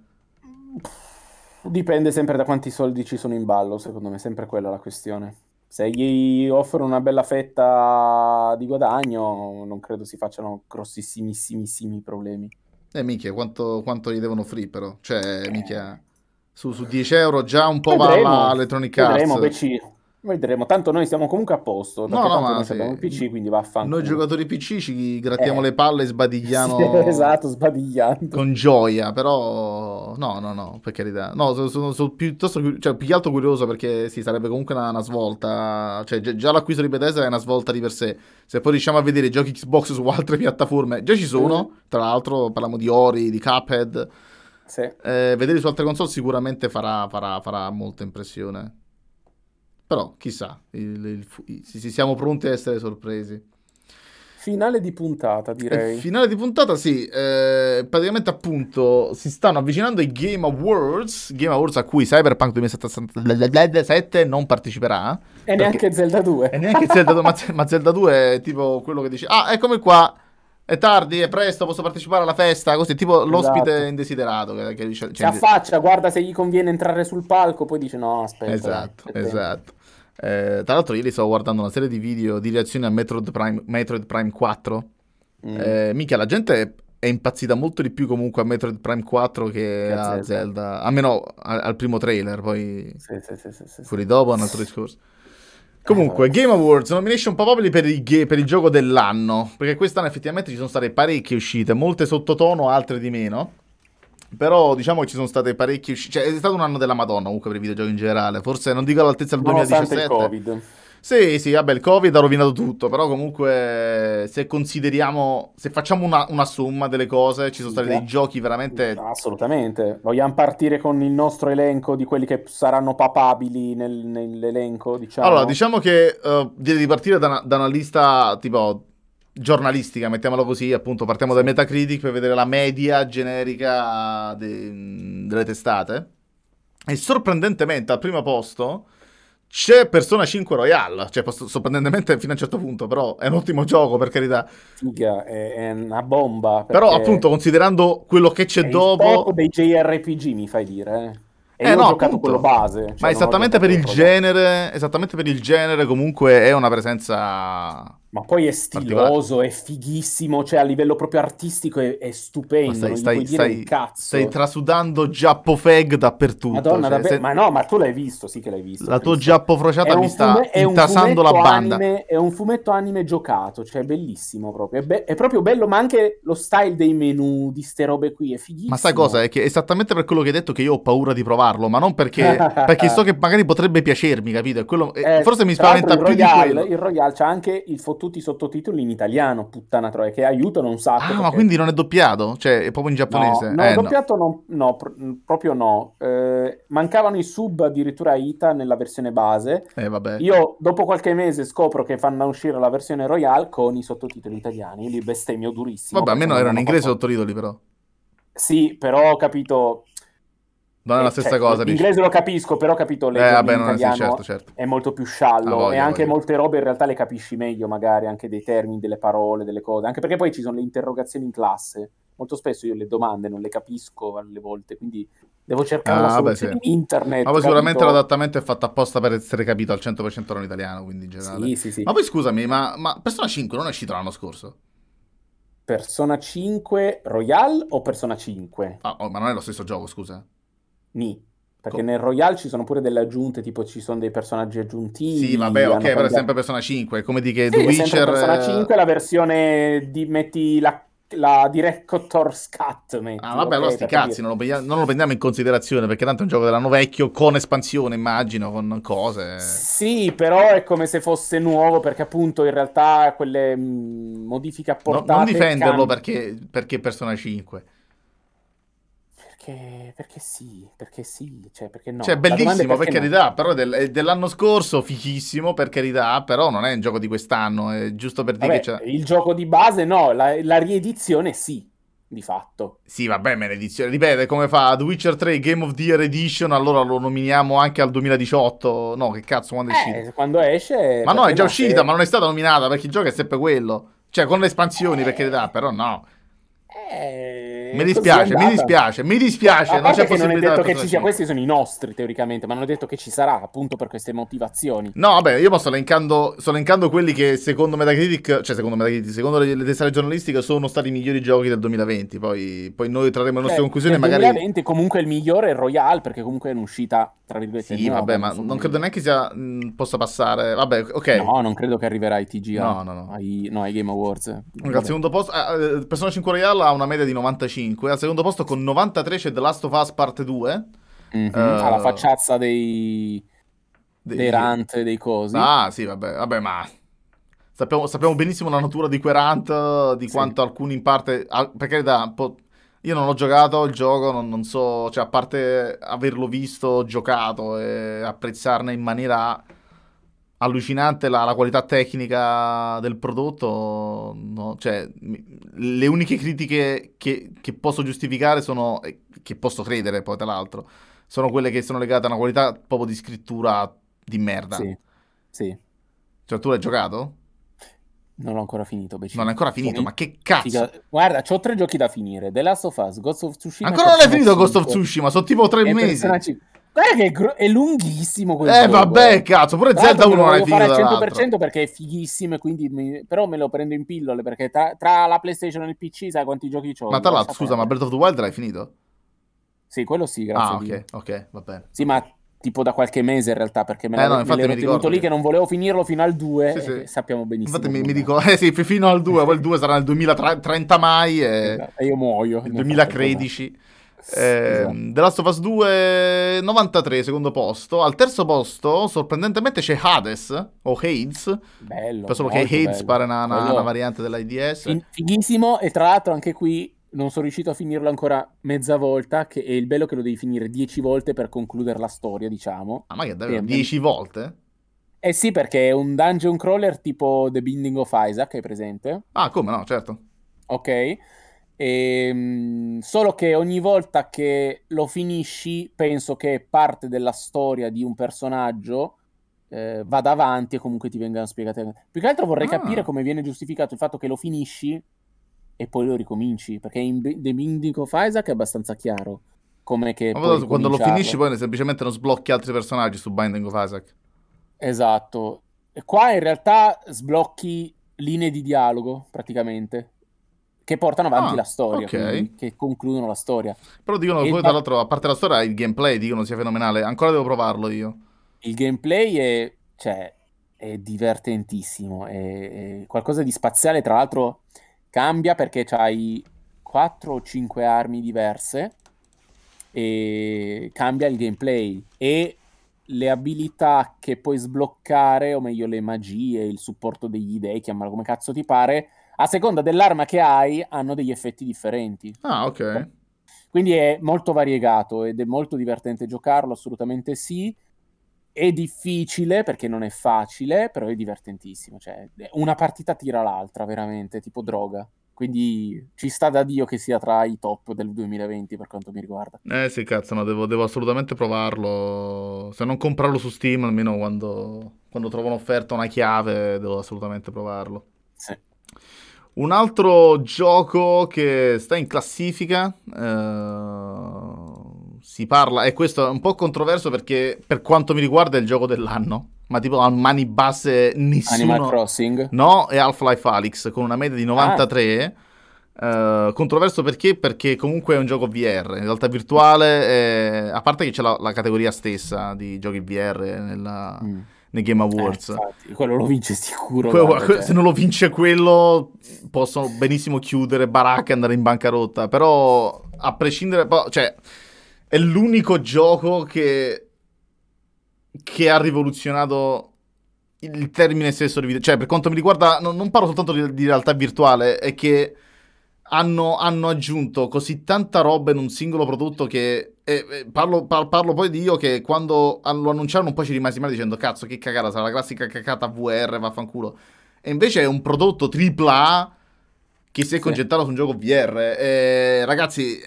B: Dipende sempre da quanti soldi ci sono in ballo, secondo me, sempre quella la questione se gli offrono una bella fetta di guadagno, non credo si facciano grossissimissimissimi problemi.
A: Eh, minchia, quanto, quanto gli devono free però? Cioè, eh. minchia, su, su 10 euro già un po' vedremo, va l'Electronic Arts.
B: Vedremo, BC. Vedremo, tanto noi siamo comunque a posto. No, no, ma noi abbiamo il PC, quindi vaffanculo.
A: Noi giocatori PC ci grattiamo eh. le palle e sbadigliamo. <laughs>
B: Sì, esatto, sbadigliando.
A: Con gioia, però no, no, no, per carità. No, sono, sono, sono piuttosto, cioè, più che altro curioso perché sì, sarebbe comunque una, una svolta. Cioè, già l'acquisto di Bethesda è una svolta di per sé. Se poi riusciamo a vedere giochi Xbox su altre piattaforme, già ci sono. Mm. Tra l'altro parliamo di Ori, di Cuphead.
B: Sì.
A: Eh, vedere su altre console sicuramente farà, farà, farà molta impressione. Però chissà, il, il, il, siamo pronti a essere sorpresi.
B: Finale di puntata, direi.
A: Eh, finale di puntata, sì. Eh, praticamente, appunto, si stanno avvicinando i Game Awards. Game Awards a cui Cyberpunk 2077 non parteciperà.
B: E neanche Zelda 2.
A: E neanche Zelda 2, ma, <laughs> ma Zelda 2 è tipo quello che dice: Ah, eccomi qua. È tardi, è presto, posso partecipare alla festa. Così, tipo l'ospite esatto. indesiderato. Che, che dice,
B: si affaccia, guarda se gli conviene entrare sul palco, poi dice: No, aspetta.
A: Esatto, esatto. Eh, tra l'altro, ieri stavo guardando una serie di video di reazioni a Metroid Prime, Metroid Prime 4. Mm. Eh, mica, la gente è impazzita molto di più comunque a Metroid Prime 4 che, a Zelda. Zelda. Almeno al, al primo trailer, poi sì, sì, sì, sì, fuori dopo un altro discorso. Comunque, Game Awards, nomination probably per il, per il gioco dell'anno, perché quest'anno effettivamente ci sono state parecchie uscite, molte sottotono, altre di meno. Però diciamo che ci sono state parecchie uscite, cioè è stato un anno della Madonna comunque per i videogiochi in generale, forse non dico all'altezza del 2017. il Covid. Sì, sì, vabbè, il Covid ha rovinato tutto, però comunque se consideriamo, se facciamo una, una somma delle cose, ci sono stati dei giochi veramente...
B: Assolutamente. Vogliamo partire con il nostro elenco di quelli che saranno papabili nel, nell'elenco, diciamo?
A: Allora, diciamo che uh, direi di partire da una, da una lista tipo giornalistica, mettiamola così, appunto partiamo da Metacritic per vedere la media generica de- delle testate. E sorprendentemente al primo posto c'è Persona 5 Royale, cioè sorprendentemente fino a un certo punto, però è un ottimo gioco per carità.
B: Figa, è, è una bomba.
A: Però appunto considerando quello che c'è dopo...
B: Il dei JRPG mi fai dire, eh. E eh no, ho giocato appunto. quello base. Cioè
A: Ma esattamente per il genere, esattamente per il genere comunque è una presenza
B: ma poi è stiloso, è fighissimo, cioè a livello proprio artistico è, è stupendo. Stai, stai, stai,
A: stai, trasudando Giappo Feg dappertutto.
B: Madonna,
A: cioè,
B: se... ma no, ma tu l'hai visto, sì che l'hai visto.
A: La tua Giappo frociata mi sta fume... intasando la banda.
B: Anime, è un fumetto anime giocato, cioè bellissimo proprio. È, be... è, proprio bello, ma anche lo style dei menu, di ste robe qui, è fighissimo.
A: Ma sai cosa? È che esattamente per quello che hai detto che io ho paura di provarlo, ma non perché, <laughs> perché so che magari potrebbe piacermi, capito? Quello... Eh, Forse mi spaventa più di quello.
B: Il Royale c'ha anche il fottuti sottotitoli in italiano, puttana troia, che aiutano un sacco. Ah,
A: perché... ma quindi non è doppiato? Cioè, è proprio in giapponese?
B: No, no
A: eh,
B: doppiato no. No, pr- proprio no. Eh, mancavano i sub addirittura ITA nella versione base.
A: Eh, vabbè.
B: Io dopo qualche mese scopro che fanno uscire la versione Royale con i sottotitoli italiani, li bestemmio durissimo.
A: Vabbè, almeno erano in inglese i sottotitoli però.
B: Sì, però ho capito
A: non è la stessa cioè, cosa.
B: L'inglese dici. lo capisco, però ho capito
A: le eh, vabbè, italiano sì, certo, certo.
B: è molto più sciallo voglia, e anche voglia. molte robe in realtà le capisci meglio, magari anche dei termini, delle parole, delle cose, anche perché poi ci sono le interrogazioni in classe. Molto spesso io le domande non le capisco alle volte, quindi devo cercare ah, la soluzione sì. in internet.
A: Ma poi sicuramente l'adattamento è fatto apposta per essere capito al 100% non italiano, quindi in generale.
B: Sì, sì, sì.
A: Ma poi scusami, ma, ma Persona 5 non è uscito l'anno scorso?
B: Persona 5 Royale o Persona 5?
A: Ah, oh, ma non è lo stesso gioco, scusa.
B: Ni. Perché nel Royale ci sono pure delle aggiunte, tipo ci sono dei personaggi aggiuntivi.
A: Sì, vabbè, ok, però è sempre Persona 5, come di che sì, The Witcher...
B: Persona 5 la versione di metti la, la Director's Cut. Metti,
A: ah, vabbè, okay, allora sti cazzi, non lo, prendiamo, non lo, prendiamo in considerazione, perché tanto è un gioco dell'anno vecchio, con espansione, immagino, con cose...
B: Sì, però è come se fosse nuovo, perché appunto in realtà quelle mh, modifiche apportate...
A: No, non difenderlo can... perché, perché Persona 5
B: perché, perché sì, perché sì, cioè perché no.
A: Cioè, bellissimo, per carità, no. però del, è dell'anno scorso, fichissimo, per carità, però non è un gioco di quest'anno, è giusto per dire
B: vabbè,
A: che c'è...
B: Il gioco di base no, la, la riedizione sì, di fatto.
A: Sì, vabbè, ma l'edizione, ripeto, come fa The Witcher 3 Game of the Year Edition, allora lo nominiamo anche al 2018. No, che cazzo, quando è
B: eh, quando esce...
A: Ma no, è già no, uscita, se... ma non è stata nominata, perché il gioco è sempre quello. Cioè, con le espansioni, eh... per carità, però no.
B: Eh,
A: mi dispiace, mi dispiace, mi dispiace.
B: non c'è possibilità. Non è detto che ci sia, questi sono i nostri teoricamente, ma non è detto che ci sarà appunto per queste motivazioni.
A: No, vabbè, io sto elencando, sto elencando quelli che secondo Metacritic, cioè secondo Metacritic, secondo le, le testate giornalistiche sono stati i migliori giochi del 2020. Poi, poi noi trarremo le nostre cioè, conclusioni.
B: Magari... 2020 comunque il migliore è Royale perché comunque è un'uscita tra virgolette.
A: Sì, nuova, vabbè, ma non credo neanche sia mh, possa passare. Vabbè, ok.
B: No, non credo che arriverà ai TGA. No, no, no. Ai, no, ai Game Awards.
A: Al secondo posto, eh, Persona 5 Royale ha una media di 95. Al secondo posto con 93 c'è The Last of Us Part 2.
B: Mm-hmm. Uh, ha la facciazza dei, dei... dei rant, dei cosi.
A: Ah, sì, vabbè, vabbè, ma sappiamo, sappiamo benissimo la natura di quei rant, di sì. quanto alcuni in parte... Per carità, po- io non ho giocato il gioco, non, non, so, cioè a parte averlo visto, giocato e apprezzarne in maniera allucinante la, la, qualità tecnica del prodotto. No? Cioè, le uniche critiche che, che, posso giustificare sono, che posso credere poi tra l'altro, sono quelle che sono legate a una qualità proprio di scrittura di merda.
B: Sì, sì.
A: Cioè, tu l'hai giocato?
B: Non l'ho ancora finito.
A: Becino. Non è ancora finito, ma che cazzo?
B: Guarda, ho tre giochi da finire: The Last of Us, Ghost of Tsushima.
A: Ancora non hai finito Ghost of Tsushima? Sono tipo tre mesi.
B: Guarda che è, gro- è lunghissimo quel
A: Eh, vabbè, cazzo, pure Zelda 1 non
B: è
A: finito.
B: Lo fare al 100% perché è fighissimo e quindi mi... però me lo prendo in pillole perché tra, tra la PlayStation e il PC sai quanti giochi ho.
A: Ma tra l'altro, scusa, ma Breath of the Wild l'hai finito?
B: Sì, quello sì, grazie.
A: Ah, ok, ok, va bene.
B: Sì, ma tipo da qualche mese in realtà perché me, eh, no, l'ero tenuto lì che non volevo finirlo fino al 2 sì, sì. sappiamo benissimo
A: infatti mi, mi, dico eh sì fino al 2 <laughs> poi il 2 sarà nel 2030 mai e,
B: esatto. e io muoio
A: nel 2013 eh, esatto. The Last of Us 2 93 secondo posto al terzo posto sorprendentemente c'è hades o Hades
B: bello
A: solo che Hades bello. pare una, una, una variante dell'AIDS
B: fighissimo e tra l'altro anche qui non sono riuscito a finirlo ancora mezza volta, che è il bello che lo devi finire dieci volte per concludere la storia, diciamo.
A: Ah, ma che davvero? Dieci volte?
B: Eh sì, perché è un dungeon crawler tipo The Binding of Isaac, hai presente?
A: Ah, come no, certo.
B: Ok. E, ehm, solo che ogni volta che lo finisci, penso che parte della storia di un personaggio eh, vada avanti e comunque ti vengano spiegate. Più che altro vorrei ah. capire come viene giustificato il fatto che lo finisci e poi lo ricominci, perché in The Binding of Isaac è abbastanza chiaro come che
A: quando lo finisci poi semplicemente non sblocchi altri personaggi su Binding of Isaac.
B: Esatto. E qua in realtà sblocchi linee di dialogo praticamente che portano avanti ah, la storia, okay. che concludono la storia.
A: Però dicono e poi, tra l'altro, a parte la storia, il gameplay dicono sia fenomenale. Ancora devo provarlo io.
B: Il gameplay è, cioè, è divertentissimo, è, è qualcosa di spaziale. Tra l'altro, Cambia perché hai 4 o 5 armi diverse e cambia il gameplay e le abilità che puoi sbloccare, o meglio le magie, il supporto degli dei, chiamalo come cazzo ti pare, a seconda dell'arma che hai, hanno degli effetti differenti.
A: Ah, ok.
B: Quindi è molto variegato ed è molto divertente giocarlo, assolutamente sì. È difficile perché non è facile, però è divertentissimo. Cioè, una partita tira l'altra, veramente, tipo droga. Quindi ci sta da Dio che sia tra i top del 2020 per quanto mi riguarda.
A: Eh sì, cazzo, no, devo, devo assolutamente provarlo. Se non comprarlo su Steam, almeno quando, quando trovo un'offerta, una chiave, devo assolutamente provarlo.
B: Sì.
A: Un altro gioco che sta in classifica, eh, si parla, e questo è un po' controverso perché per quanto mi riguarda è il gioco dell'anno, ma tipo a mani basse nessuno...
B: Animal Crossing?
A: No, è Half-Life Alyx con una media di 93. Ah. Uh, controverso perché? Perché comunque è un gioco VR, in realtà virtuale, eh, a parte che c'è la, la, categoria stessa di giochi VR nella, mm. Nei Game Awards. Eh,
B: infatti, quello lo vince sicuro.
A: Que- guarda, cioè. Se non lo vince quello, possono benissimo chiudere baracca e andare in bancarotta, però a prescindere... Cioè, è l'unico gioco che, che ha rivoluzionato il termine stesso di video. Cioè, per quanto mi riguarda, non, non parlo soltanto di, di, realtà virtuale, è che hanno, hanno, aggiunto così tanta roba in un singolo prodotto che. Eh, eh, parlo, par, parlo, poi di io che quando lo annunciarono un po' ci rimasi male dicendo cazzo che cagata, sarà la classica cacata VR, vaffanculo. E invece è un prodotto AAA che si è concentrato su un gioco VR. Eh, ragazzi,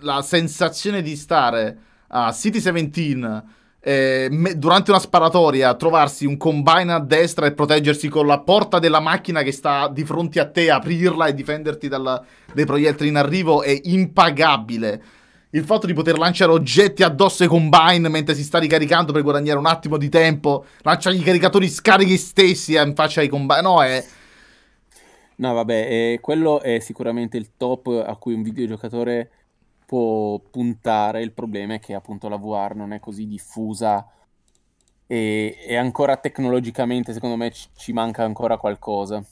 A: la sensazione di stare a City 17 eh, me- durante una sparatoria, trovarsi un combine a destra e proteggersi con la porta della macchina che sta di fronte a te, aprirla e difenderti dalla- dai proiettili in arrivo è impagabile. Il fatto di poter lanciare oggetti addosso ai combine mentre si sta ricaricando per guadagnare un attimo di tempo, lanciare i caricatori scarichi stessi in faccia ai combine, no, è
B: No, vabbè, eh, quello è sicuramente il top a cui un videogiocatore può puntare. Il problema è che appunto la VR non è così diffusa e, e ancora tecnologicamente, secondo me, ci, ci manca ancora qualcosa.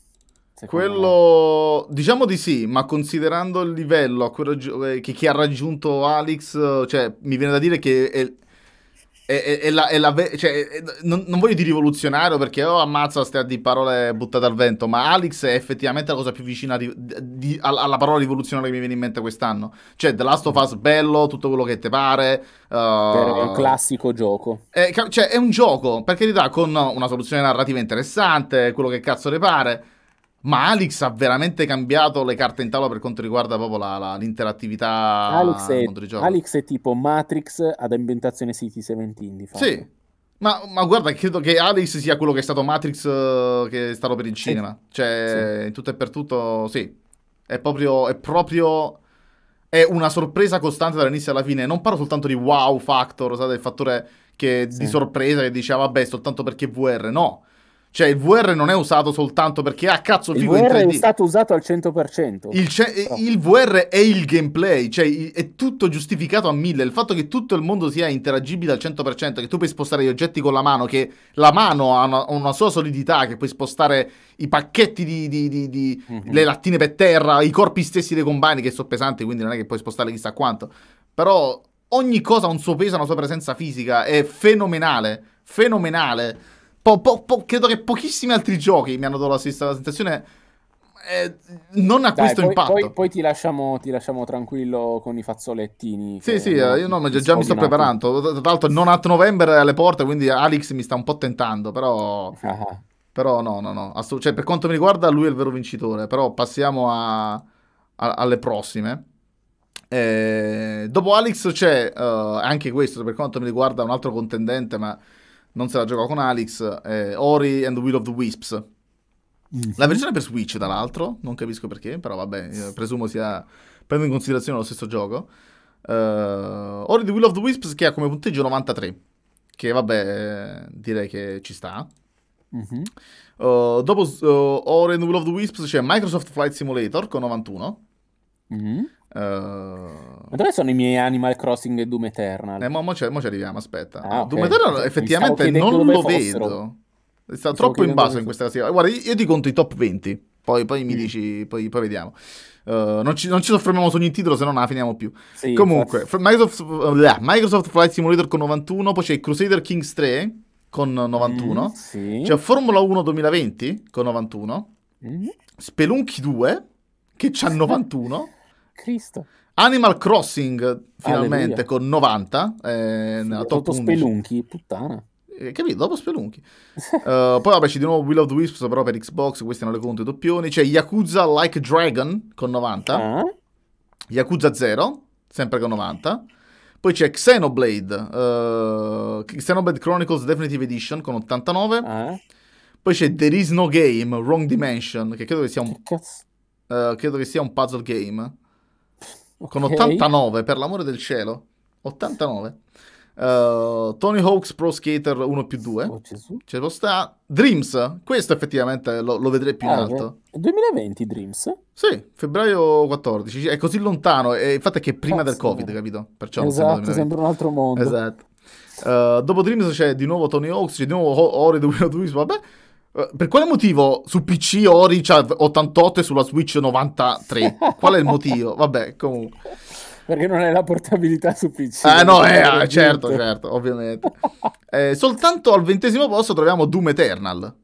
A: Quello, me. diciamo di sì, ma considerando il livello eh, che chi ha raggiunto Alex, cioè mi viene da dire che è, è, è la, è la cioè, non, non, voglio dire rivoluzionario perché oh, ammazza stia di parole buttate al vento, ma Alex è effettivamente la cosa più vicina di, di, alla parola rivoluzionaria che mi viene in mente quest'anno. Cioè, The Last of Us bello, tutto quello che ti pare.
B: Uh, è un classico gioco.
A: È, cioè, è un gioco, per carità, con una soluzione narrativa interessante, quello che cazzo ne pare. Ma Alex ha veramente cambiato le carte in tavola per quanto riguarda proprio la, la, l'interattività
B: Alex è, Alex è tipo Matrix ad ambientazione City 17 di fatto.
A: Sì, ma, ma, guarda, credo che Alex sia quello che è stato Matrix uh, che è stato per il cinema. Sì. Cioè, sì. in tutto e per tutto, sì. È proprio, è proprio... È una sorpresa costante dall'inizio alla fine. Non parlo soltanto di wow factor, sai, del fattore che, sì. di sorpresa che diceva, vabbè, soltanto perché VR. No, cioè, il VR non è usato soltanto perché, ah, cazzo,
B: figo Il VR è stato usato al 100%.
A: Il, ce- il, VR è il gameplay, cioè è tutto giustificato a mille. Il fatto che tutto il mondo sia interagibile al 100%, che tu puoi spostare gli oggetti con la mano, che la mano ha una, una sua solidità, che puoi spostare i pacchetti di, di, di, di mm-hmm. le lattine per terra, i corpi stessi dei combini che sono pesanti, quindi non è che puoi spostare chissà quanto. Però ogni cosa ha un suo peso, una sua presenza fisica, è fenomenale, fenomenale. Po, po, po, credo che pochissimi altri giochi mi hanno dato la stessa sensazione. Eh, non ha Dai, questo
B: poi,
A: impatto.
B: Poi, poi ti, lasciamo, ti, lasciamo, tranquillo con i fazzolettini.
A: Sì, sì, eh, io no, già, già mi sto preparando. Tra l'altro, non a novembre alle porte, quindi Alex mi sta un po' tentando. Però, ah. però no, no, no. Assolut- cioè, per quanto mi riguarda, lui è il vero vincitore. Però passiamo a, a, alle prossime. Eh, dopo Alex c'è uh, anche questo, per quanto mi riguarda, un altro contendente, ma non se la gioca con Alex, eh, Ori and the Will of the Wisps. Mm-hmm. La versione per Switch, tra l'altro, non capisco perché, però vabbè, presumo sia prendo in considerazione lo stesso gioco. Uh, Ori the Will of the Wisps che ha come punteggio 93, che vabbè, direi che ci sta. Mm-hmm. Uh, dopo uh, Ori and the Will of the Wisps c'è Microsoft Flight Simulator con 91. Mm-hmm.
B: Uh... Ma dove sono i miei Animal Crossing e Doom Eternal?
A: Eh, ma mo, ci arriviamo, aspetta. Ah, okay. Doom Eternal effettivamente non lo vedo. Sta troppo in basso in questa classifica. Guarda, io, io, ti conto i top 20, poi, poi mi mm. dici, poi, poi vediamo. Uh, non, ci, non, ci, soffermiamo su ogni titolo, se no non la finiamo più. Sì, Comunque, Microsoft, uh, Microsoft, Flight Simulator con 91, poi c'è Crusader Kings 3 con 91, mm, sì. c'è Formula 1 2020 con 91, mm. Spelunky 2 che c'ha 91.
B: Cristo.
A: Animal Crossing finalmente Alleluia. con 90 eh, sì, top 11.
B: Spelunky, puttana.
A: Eh, capito? Dopo Spelunky. uh, <laughs> poi vabbè c'è di nuovo Will of the Wisps però per Xbox, questi non le conto i doppioni. C'è Yakuza Like Dragon con 90. Ah. Yakuza 0, sempre con 90. Poi c'è Xenoblade, uh, Xenoblade Chronicles Definitive Edition con 89. Ah. Poi c'è There Is No Game, Wrong Dimension, che credo che sia un, uh, credo che sia un puzzle game con 89 per l'amore del cielo. 89 uh, Tony Hawk's Pro Skater 1 più 2 oh, ce lo sta. Dreams. Questo effettivamente lo, lo vedrei più ah, in alto
B: 2020 Dreams?
A: sì febbraio 14 è così lontano. E infatti è che è prima Cazzo. del covid capito?
B: Perciò esatto sembra un altro mondo.
A: Esatto. Uh, dopo Dreams c'è di nuovo Tony Hawk's c'è di nuovo Ori the Will of the vabbè. eh, per quale motivo su PC Ori c'ha 88 e sulla Switch 93? <laughs> Qual è il motivo? Vabbè, comunque.
B: Perché non è la portabilità su PC.
A: Eh no, eh, certo, certo, ovviamente. <laughs> eh, soltanto al ventesimo posto troviamo Doom Eternal.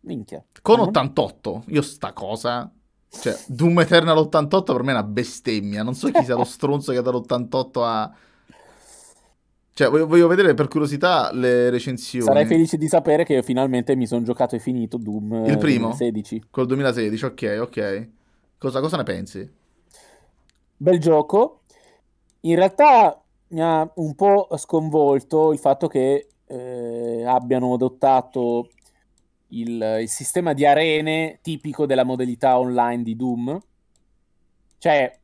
B: Minchia.
A: Con uh-huh. 88. Io sta cosa... Cioè, Doom Eternal 88 per me è una bestemmia. Non so chi sia lo stronzo che ha dato 88 a... Cioè, voglio, voglio, vedere per curiosità le recensioni.
B: Sarei felice di sapere che finalmente mi sono giocato e finito Doom
A: il primo
B: 2016.
A: Col 2016, ok, ok. Cosa, cosa, ne pensi?
B: Bel gioco. In realtà mi ha un po' sconvolto il fatto che eh, abbiano adottato il, il sistema di arene tipico della modalità online di Doom. Cioè,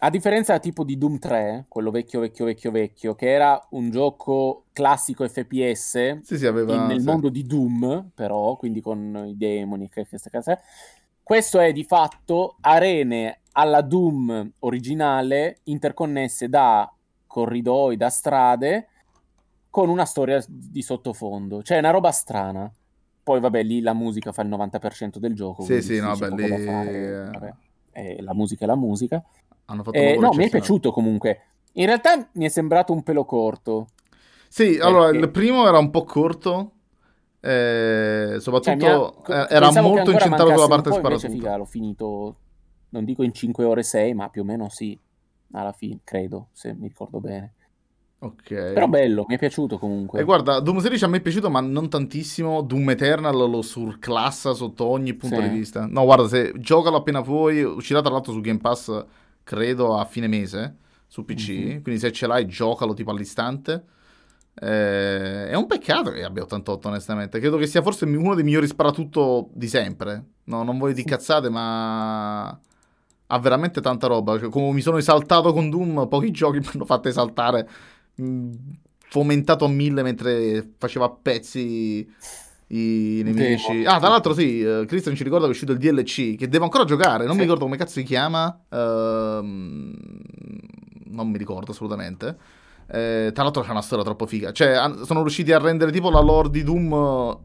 B: a differenza tipo di Doom 3, quello vecchio, vecchio, vecchio, vecchio, che era un gioco classico FPS
A: sì, sì, aveva,
B: in, nel
A: sì.
B: mondo di Doom, però, quindi con i demoni, che queste cose. Questo è di fatto arene alla Doom originale interconnesse da corridoi, da strade, con una storia di sottofondo. Cioè, è una roba strana. Poi, vabbè, lì la musica fa il 90% del gioco.
A: Sì, sì, no, beh, lì... Vabbè,
B: eh, la musica è la musica. Hanno fatto eh, no, mi è piaciuto comunque. In realtà mi è sembrato un pelo corto.
A: Sì, allora il primo era un po' corto. Eh, soprattutto cioè, ha... era molto incentrato sulla parte sparatura.
B: Figa, l'ho finito, non dico in 5 ore 6, ma più o meno sì, alla fine, credo, se mi ricordo bene.
A: Ok.
B: Però bello, mi è piaciuto comunque.
A: E guarda, Doom 16 a me è piaciuto, ma non tantissimo. Doom Eternal lo surclassa sotto ogni punto sì. di vista. No, guarda, se giocalo appena puoi, uscirà tra l'altro su Game Pass, credo, a fine mese, su PC. Mm-hmm. Quindi se ce l'hai, giocalo tipo all'istante. Eh, è un peccato che abbia 88, onestamente. Credo che sia forse uno dei migliori sparatutto di sempre. No, non voglio di cazzate, ma ha veramente tanta roba. Cioè, come mi sono esaltato con Doom, pochi giochi <laughs> mi hanno fatto esaltare. Mh, fomentato a mille mentre faceva pezzi i nemici. Ah, tra l'altro, sì, uh, Christian ci ricorda che è uscito il DLC che devo ancora giocare. Non sì. mi ricordo come cazzo si chiama. Uh, non mi ricordo assolutamente. Eh, tra l'altro c'è una storia troppo figa. Cioè, sono riusciti a rendere tipo la lore di Doom uh,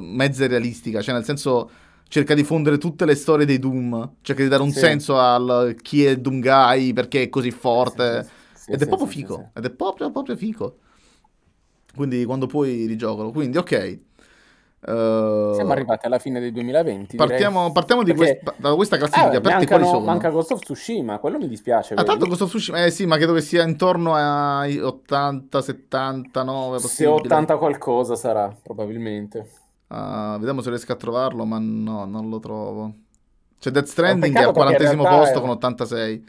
A: mezza realistica. Cioè, nel senso, cerca di fondere tutte le storie dei Doom. Cerca di dare un sì. senso al chi è Doom Guy, perché è così forte. Sì, ed è proprio figo. Ed è proprio, proprio figo. Quindi quando puoi rigiocalo. Quindi, ok.
B: Uh, Siamo arrivati alla fine del 2020.
A: Partiamo, partiamo Perché... quest- da questa classifica.
B: Ah, mancano, manca Ghost of Tsushima, quello mi dispiace.
A: Ah, tanto Ghost of Tsushima, eh sì, ma credo che sia intorno ai 80, 79.
B: Se 80 qualcosa sarà, probabilmente.
A: Uh, vediamo se riesco a trovarlo, ma no, non lo trovo. C'è Death Stranding che è al 40 posto è... con 86.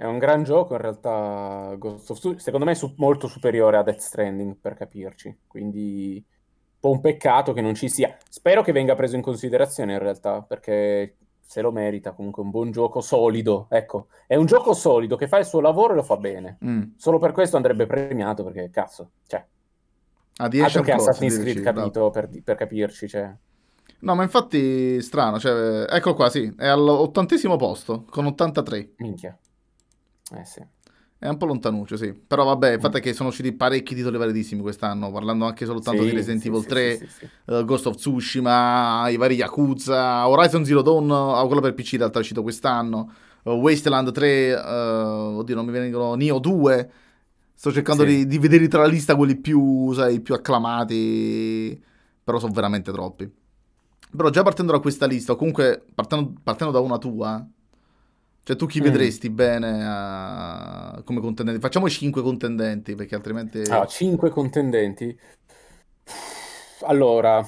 B: È un gran gioco in realtà. Ghost of Tsushima, secondo me è su- molto superiore a Death Stranding, per capirci. Quindi po' un peccato che non ci sia. Spero che venga preso in considerazione in realtà, perché se lo merita comunque un buon gioco solido. Ecco, è un gioco solido che fa il suo lavoro e lo fa bene. Mm. Solo per questo andrebbe premiato, perché cazzo, cioè...
A: A 10
B: altro che Assassin's Creed, capito, no. per, per, capirci, cioè...
A: No, ma infatti strano, cioè, ecco qua, sì, è all'ottantesimo posto, con 83.
B: Minchia. Eh sì.
A: È un po' lontanuccio, sì. Però vabbè, il fatto è che sono usciti parecchi titoli validissimi quest'anno, parlando anche soltanto sì, di Resident sì, Evil 3, sì, uh, Ghost of Tsushima, i vari Yakuza, Horizon Zero Dawn, uh, quello per PC in realtà è uscito quest'anno, uh, Wasteland 3, oddio non mi vengono, Neo 2, sto cercando di, di vedere tra la lista quelli più, sai, più acclamati, però sono veramente troppi. Però già partendo da questa lista, o comunque partendo, partendo da una tua, cioè, tu chi mm. vedresti bene a... come contendenti? Facciamo 5 contendenti, perché altrimenti...
B: Ah, 5 contendenti? Allora,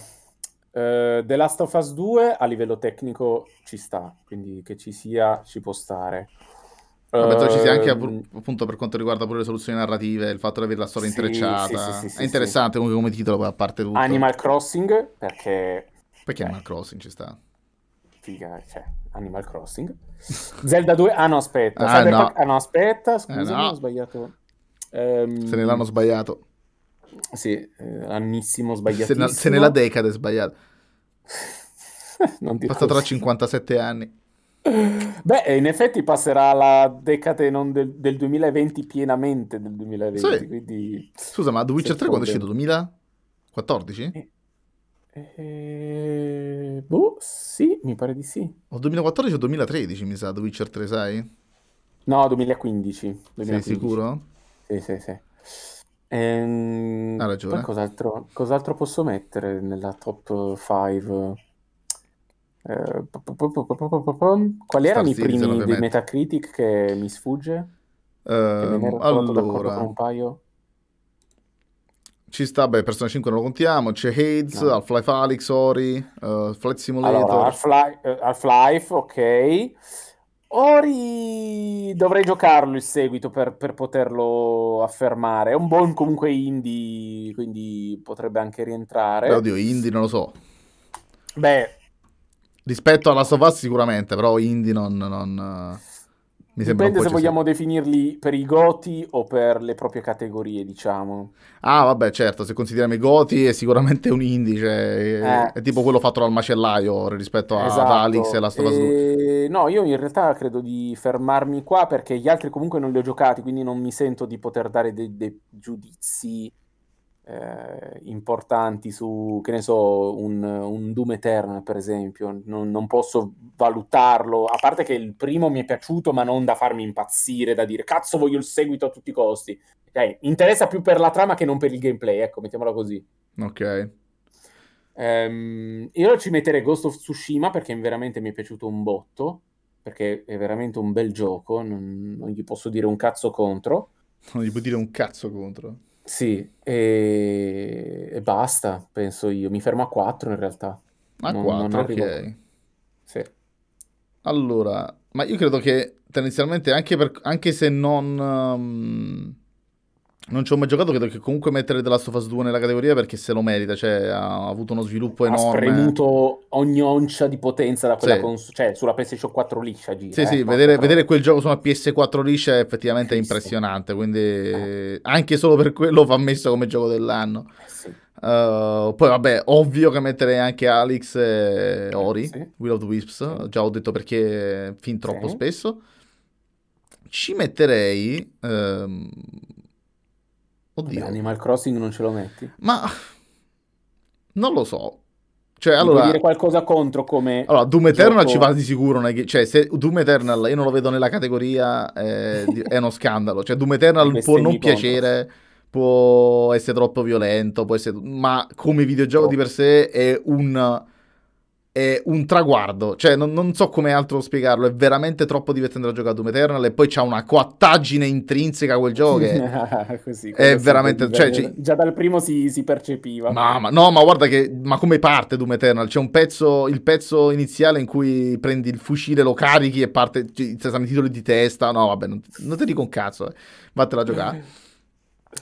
B: eh, The Last of Us 2 a livello tecnico ci sta, quindi che ci sia ci può stare.
A: Vabbè, ci sia anche ehm, appunto per quanto riguarda pure le soluzioni narrative, il fatto di avere la storia sì, intrecciata. Sì, sì, è interessante comunque come titolo, a parte tutto.
B: Animal Crossing, perché...
A: Perché eh. Animal Crossing ci sta?
B: Figa, cioè, Animal Crossing. Zelda 2, ah no, aspetta. Ah, no. ah no, aspetta, scusami, eh, no. ho sbagliato.
A: Um, se ne l'hanno sbagliato.
B: Sì, eh, annissimo sbagliato.
A: Se, se nella decade è sbagliato. non Passa tra 57 anni.
B: Beh, in effetti passerà la decade non del, del 2020 pienamente del 2020. Sì. Quindi...
A: Scusa, ma The Witcher 3 quando è uscito? 2014? Eh,
B: eh, boh, sì, mi pare di sì.
A: O 2014 o 2013, mi sa, The Witcher 3, sai?
B: No, 2015. 2015.
A: Sei sicuro?
B: Sì, sì, sì. Ehm,
A: ha ragione.
B: Cos'altro, cos'altro posso mettere nella top 5? Eh, quali erano i primi di Metacritic che mi sfugge?
A: Uh, che me ne ero allora... con un paio. Ci sta, beh, Persona 5 non lo contiamo, c'è Hades, no. Half-Life Alyx, Ori, uh, Flight Simulator.
B: Allora, Half-Life, uh, Half-Life, ok. Ori dovrei giocarlo il seguito per, per, poterlo affermare. È un buon comunque indie, quindi potrebbe anche rientrare.
A: Beh, oddio, indie non lo so.
B: Beh...
A: Rispetto alla Sofas sicuramente, però indie non... non...
B: Mi Dipende se vogliamo definirli per i goti o per le proprie categorie, diciamo.
A: Ah, vabbè, certo, se consideriamo i goti è sicuramente un indice, è, eh. è tipo quello fatto dal macellaio rispetto a, esatto. ad Alex e la Stovaz
B: e... No, io in realtà credo di fermarmi qua perché gli altri comunque non li ho giocati, quindi non mi sento di poter dare dei, dei giudizi eh, importanti su, che ne so, un, un Doom Eternal per esempio, non, non, posso valutarlo, a parte che il primo mi è piaciuto ma non da farmi impazzire, da dire cazzo voglio il seguito a tutti i costi, eh, interessa più per la trama che non per il gameplay, ecco, mettiamola così.
A: Ok.
B: Um, io ci metterei Ghost of Tsushima perché veramente mi è piaciuto un botto, perché è veramente un bel gioco, non, non gli posso dire un cazzo contro.
A: Non gli puoi dire un cazzo contro.
B: Sì, e... e basta, penso io. Mi fermo a 4 in realtà.
A: A 4, ok.
B: Sì.
A: Allora, ma io credo che tendenzialmente anche, per, anche se non... Um non ci ho mai giocato, credo che comunque mettere The Last of Us 2 nella categoria perché se lo merita, cioè ha avuto uno sviluppo enorme. Ha
B: spremuto ogni oncia di potenza da quella sì. cons- cioè sulla PlayStation 4 liscia gira.
A: Sì, eh, sì, vedere, vedere, quel gioco su una PS4 liscia è effettivamente Cristo. impressionante, quindi eh. anche solo per quello va messo come gioco dell'anno.
B: Eh sì.
A: Uh, poi vabbè, ovvio che metterei anche Alex e Ori, sì. Will of the Wisps, già ho detto perché fin troppo spesso. Ci metterei... Um,
B: Oddio. Vabbè, Animal Crossing non ce lo metti?
A: Ma non lo so. Cioè, allora...
B: Dire qualcosa contro come...
A: Allora, Doom Eternal gioco... ci va di sicuro. Cioè, se Doom Eternal io non lo vedo nella categoria, eh, è uno scandalo. Cioè, Doom Eternal può non piacere, può essere troppo violento, può essere... ma come videogioco oh. di per sé è un è un traguardo, cioè non, non, so come altro spiegarlo, è veramente troppo divertente da giocare a Doom Eternal e poi c'ha una coattaggine intrinseca quel gioco che <laughs> Così, è veramente... Cioè,
B: già dal primo si, si percepiva.
A: Ma, ma, no, ma guarda che... Ma come parte Doom Eternal? C'è un pezzo, il pezzo iniziale in cui prendi il fucile, lo carichi e parte... Ci stanno i titoli di testa, no vabbè, non, non ti dico un cazzo, eh. vattela a giocare. <laughs>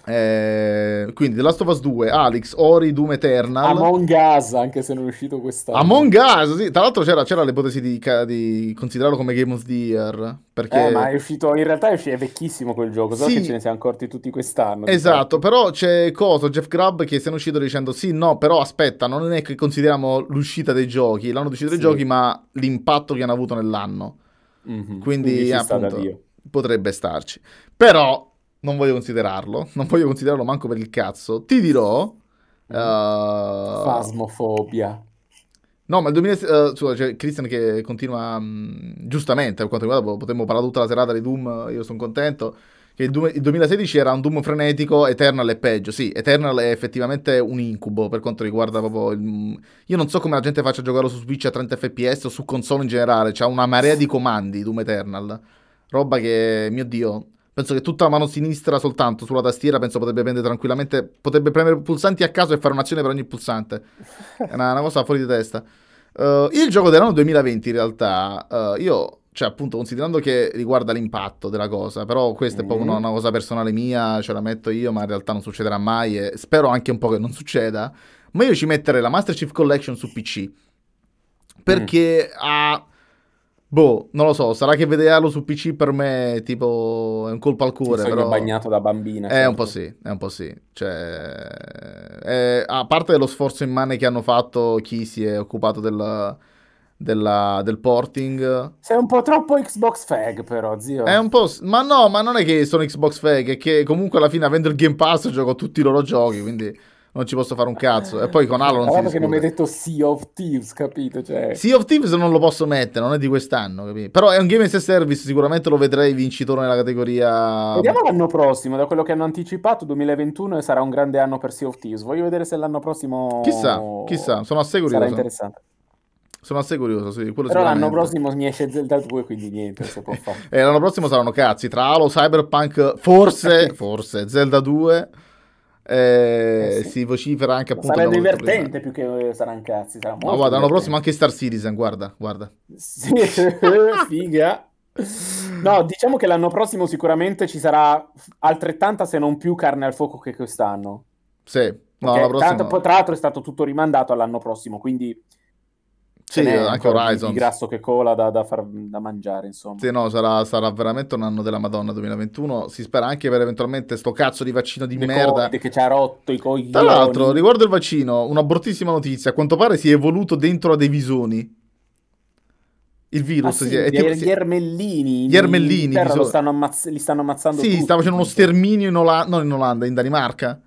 A: Eh, quindi The Last of Us 2, Alex, Ori, Doom Eternal.
B: Among Us anche se non è uscito quest'anno.
A: Among Us, sì, tra l'altro c'era, c'era l'ipotesi di, di, considerarlo come Game of the Year perché...
B: Eh, ma è uscito, in realtà è, uscito, è vecchissimo quel gioco so sì, che ce ne siamo accorti tutti quest'anno
A: esatto, però c'è Coso, Jeff Grubb che se ne è uscito dicendo sì, no, però aspetta non è che consideriamo l'uscita dei giochi. L'anno d'uscita dei giochi ma l'impatto che hanno avuto nell'anno. Mm-hmm. quindi, quindi appunto potrebbe starci. Però non voglio considerarlo, non voglio considerarlo manco per il cazzo. Ti dirò... Uh...
B: Fasmofobia.
A: No, ma il 2000... Uh, scusa, c'è Christian che continua... Mh, giustamente, per quanto riguarda, potremmo parlare tutta la serata di Doom, io sono contento, che il, du- il, 2016 era un Doom frenetico, Eternal è peggio. Sì, Eternal è effettivamente un incubo per quanto riguarda proprio... Il... Io non so come la gente faccia a giocarlo su Switch a 30 fps o su console in generale, c'ha una marea di comandi Doom Eternal. Roba che, mio Dio Penso che tutta la mano sinistra soltanto sulla tastiera penso potrebbe prendere tranquillamente, potrebbe premere pulsanti a caso e fare un'azione per ogni pulsante. È una, una cosa fuori di testa. Uh, il gioco dell'anno 2020 in realtà, uh, io, cioè appunto considerando che riguarda l'impatto della cosa, però questa mm. è proprio una, una, cosa personale mia, ce la metto io, ma in realtà non succederà mai e spero anche un po' che non succeda, ma io ci metterei la Master Chief Collection su PC. Perché mm. ha Boh, non lo so, sarà che vederlo su PC per me tipo è un colpo al cuore. Però...
B: bagnato da bambina.
A: È certo. un po' sì, è un po' sì. Cioè, è... a parte lo sforzo immane che hanno fatto chi si è occupato della... Della... del porting.
B: Sei un po' troppo Xbox fag però, zio.
A: È un po'... Ma no, ma non è che sono Xbox fag, è che comunque alla fine avendo il Game Pass gioco tutti i loro giochi, quindi non ci posso fare un cazzo. E poi con Halo non si
B: che non mi hai detto Sea of Thieves, capito? Cioè...
A: Sea of Thieves non lo posso mettere, non è di quest'anno, capito? Però è un game as a service, sicuramente lo vedrei vincitore nella categoria...
B: Vediamo l'anno prossimo, da quello che hanno anticipato, 2021 sarà un grande anno per Sea of Thieves. Voglio vedere se l'anno prossimo...
A: Chissà, chissà, sono assai curioso.
B: Sarà interessante.
A: Sono assai curioso, sì.
B: Però l'anno prossimo mi esce Zelda 2, quindi niente, si può <laughs> fare.
A: e l'anno prossimo saranno cazzi, tra Halo, Cyberpunk, forse, <laughs> forse, Zelda 2... Eh, eh sì. Si vocifera anche appunto.
B: Sarà divertente più che cazzi. Sarà
A: molto no, guarda, l'anno prossimo anche Star Citizen. Guarda, guarda.
B: Sì, <laughs> figa. No, diciamo che l'anno prossimo sicuramente ci sarà altrettanta, se non più, carne al fuoco che quest'anno.
A: Sì, no, okay, prossima...
B: tanto, tra l'altro è stato tutto rimandato all'anno prossimo, quindi
A: sì, anche Horizon.
B: Di grasso che cola da, da, far, da mangiare, insomma.
A: Sì, no, sarà, sarà, veramente un anno della Madonna 2021. Si spera anche per eventualmente sto cazzo di vaccino di
B: Le
A: merda.
B: che ci ha rotto i coglioni.
A: Tra l'altro, riguardo il vaccino, una bruttissima notizia. A quanto pare si è evoluto dentro a dei visoni. Il virus
B: ah,
A: sì,
B: è, tipo, gli ermellini
A: gli ermellini
B: li stanno, ammazz- li stanno ammazzando
A: sì,
B: tutti,
A: sta facendo uno sterminio in Olanda non in Olanda, in Danimarca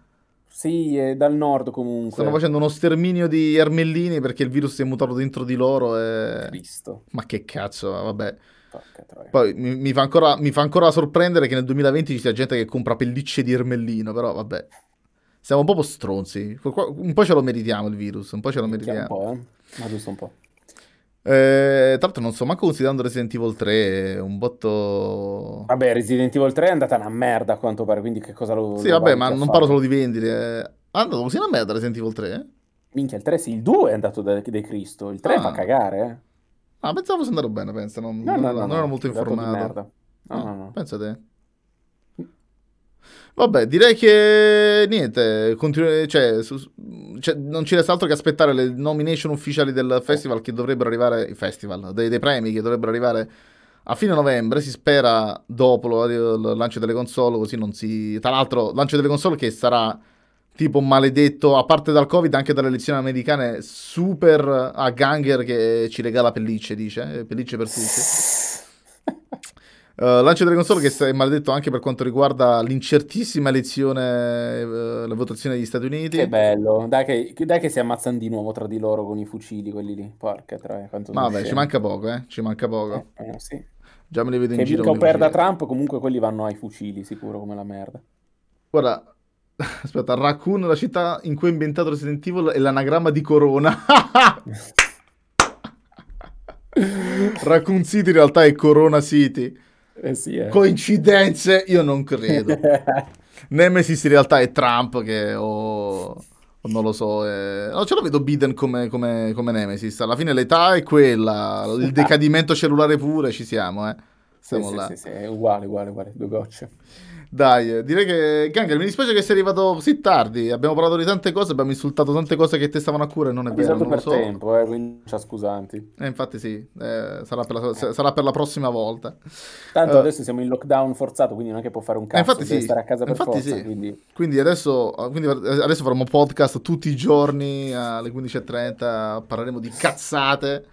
B: Sì, è dal nord comunque.
A: Stanno facendo uno sterminio di ermellini perché il virus si è mutato dentro di loro e...
B: Cristo.
A: Ma che cazzo, vabbè. Poi mi, mi fa ancora, mi fa ancora sorprendere che nel 2020 ci sia gente che compra pellicce di ermellino, però vabbè. Siamo un po' stronzi. Un po' ce lo meritiamo il virus, un po' ce lo meritiamo.
B: Un po', eh? Ma giusto un po'.
A: Eh, tra l'altro non sto manco considerando Resident Evil 3, un botto...
B: Vabbè, Resident Evil 3 è andata una merda a quanto pare, quindi che cosa lo...
A: Sì, lo vabbè, ma non fare? parlo solo di vendite. È andato così una merda Resident Evil 3?
B: Minchia, il 3 sì, il 2 è andato da, da Cristo, il 3 ah. fa cagare, eh.
A: Ah, pensavo fosse andato bene, pensa, non, no, non, no, non no, ero molto informato.
B: No, no, no.
A: Pensa te. Vabbè, direi che niente, continu- cioè, su- cioè, non ci resta altro che aspettare le nomination ufficiali del festival che dovrebbero arrivare, festival, dei, dei premi che dovrebbero arrivare a fine novembre, si spera dopo il lancio delle console, così non si... Tra l'altro, lancio delle console che sarà tipo maledetto, a parte dal Covid, anche dalle elezioni americane, super a ganger che ci regala pellicce, dice, eh, pellicce per tutti. <laughs> Uh, lancio delle console che è maledetto anche per quanto riguarda l'incertissima elezione, uh, la votazione degli Stati Uniti.
B: Che bello, dai che, dai che, si ammazzano di nuovo tra di loro con i fucili, quelli lì. Porca troia, quanto
A: Vabbè, ci manca poco, eh, ci manca poco.
B: Eh, eh, sì.
A: Già me li vedo che in giro.
B: Che perda Trump, comunque quelli vanno ai fucili, sicuro, come la merda.
A: Guarda, <laughs> aspetta, Raccoon, la città in cui è inventato Resident Evil, è l'anagramma di Corona. <laughs> Raccoon City in realtà è Corona City.
B: Eh sì, eh.
A: Coincidenze? Io non credo. <laughs> Nemesis in realtà è Trump che o, o non lo so. È... No, ce lo vedo Biden come, come, come, Nemesis. Alla fine l'età è quella, il decadimento cellulare pure, ci siamo, eh.
B: Siamo sì, là. Sì, sì, sì, è uguale, uguale, uguale, due gocce.
A: Dai, direi che Ganger, mi dispiace che sei arrivato così tardi. Abbiamo parlato di tante cose, abbiamo insultato tante cose che te stavano a cuore. Non è vero.
B: Esatto per
A: so.
B: tempo, eh, quindi ci scusanti.
A: Eh, infatti, sì, eh, sarà, per la, sarà, per la, prossima volta.
B: Tanto uh, adesso siamo in lockdown forzato, quindi non è che può fare un cazzo.
A: infatti,
B: deve
A: sì.
B: stare a casa per
A: infatti
B: forza.
A: Sì.
B: Quindi...
A: Quindi, adesso, quindi adesso faremo podcast tutti i giorni alle 15.30. Parleremo di cazzate.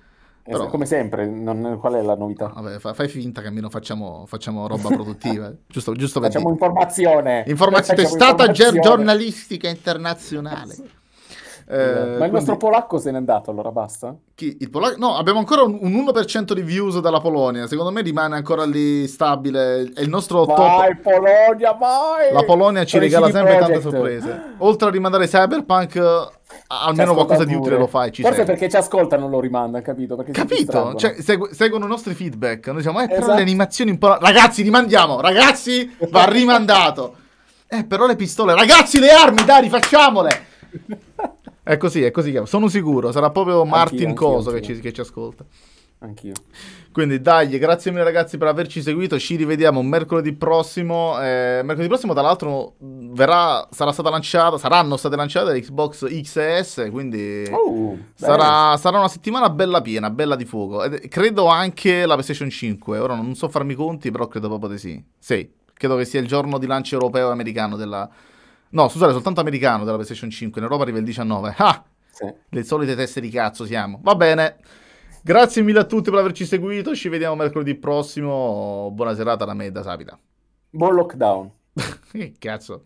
B: Però, come sempre, non, qual è la novità?
A: Vabbè, fai finta che almeno facciamo, facciamo roba produttiva. <laughs> giusto, giusto
B: facciamo informazione.
A: Informazione, testata informazione. giornalistica internazionale.
B: Eh, Ma il quindi... nostro polacco se n'è andato, allora basta?
A: Chi? Il polacco? No, abbiamo ancora un, un 1% di views dalla Polonia. Secondo me rimane ancora lì stabile. È il nostro
B: vai,
A: top.
B: Vai, Polonia, vai!
A: La Polonia ci regala sempre project. tante sorprese. Oltre a rimandare Cyberpunk, almeno qualcosa di utile lo fai.
B: Forse
A: sei.
B: perché ci ascoltano lo rimanda, capito? Perché
A: capito? Cioè, segu- seguono i nostri feedback. Noi diciamo, eh, esatto. però le animazioni un po'. Ragazzi, rimandiamo! Ragazzi, va rimandato! <laughs> Eh, però le pistole. Ragazzi, le armi, dai, rifacciamole! <laughs> È così, è così. Sono sicuro. Sarà proprio Martin anch'io, Coso anch'io. Che, ci, che ci ascolta.
B: Anch'io.
A: Quindi dai, grazie mille ragazzi per averci seguito. Ci rivediamo mercoledì prossimo. Eh, mercoledì prossimo, tra l'altro, verrà, sarà stata lanciata, saranno state lanciate Xbox X e S. Quindi
B: oh,
A: sarà, sarà, una settimana bella piena, bella di fuoco. Ed, credo anche la PlayStation 5. Ora non so farmi i conti, però credo proprio di sì. Sì, credo che sia il giorno di lancio europeo e americano della. No, scusate, soltanto americano della PlayStation 5. In Europa arriva il 19. Ah!
B: Sì.
A: Le solite teste di cazzo siamo. Va bene. Grazie mille a tutti per averci seguito. Ci vediamo mercoledì prossimo. Buona serata da me e da Sapita.
B: Buon lockdown. <laughs>
A: che cazzo.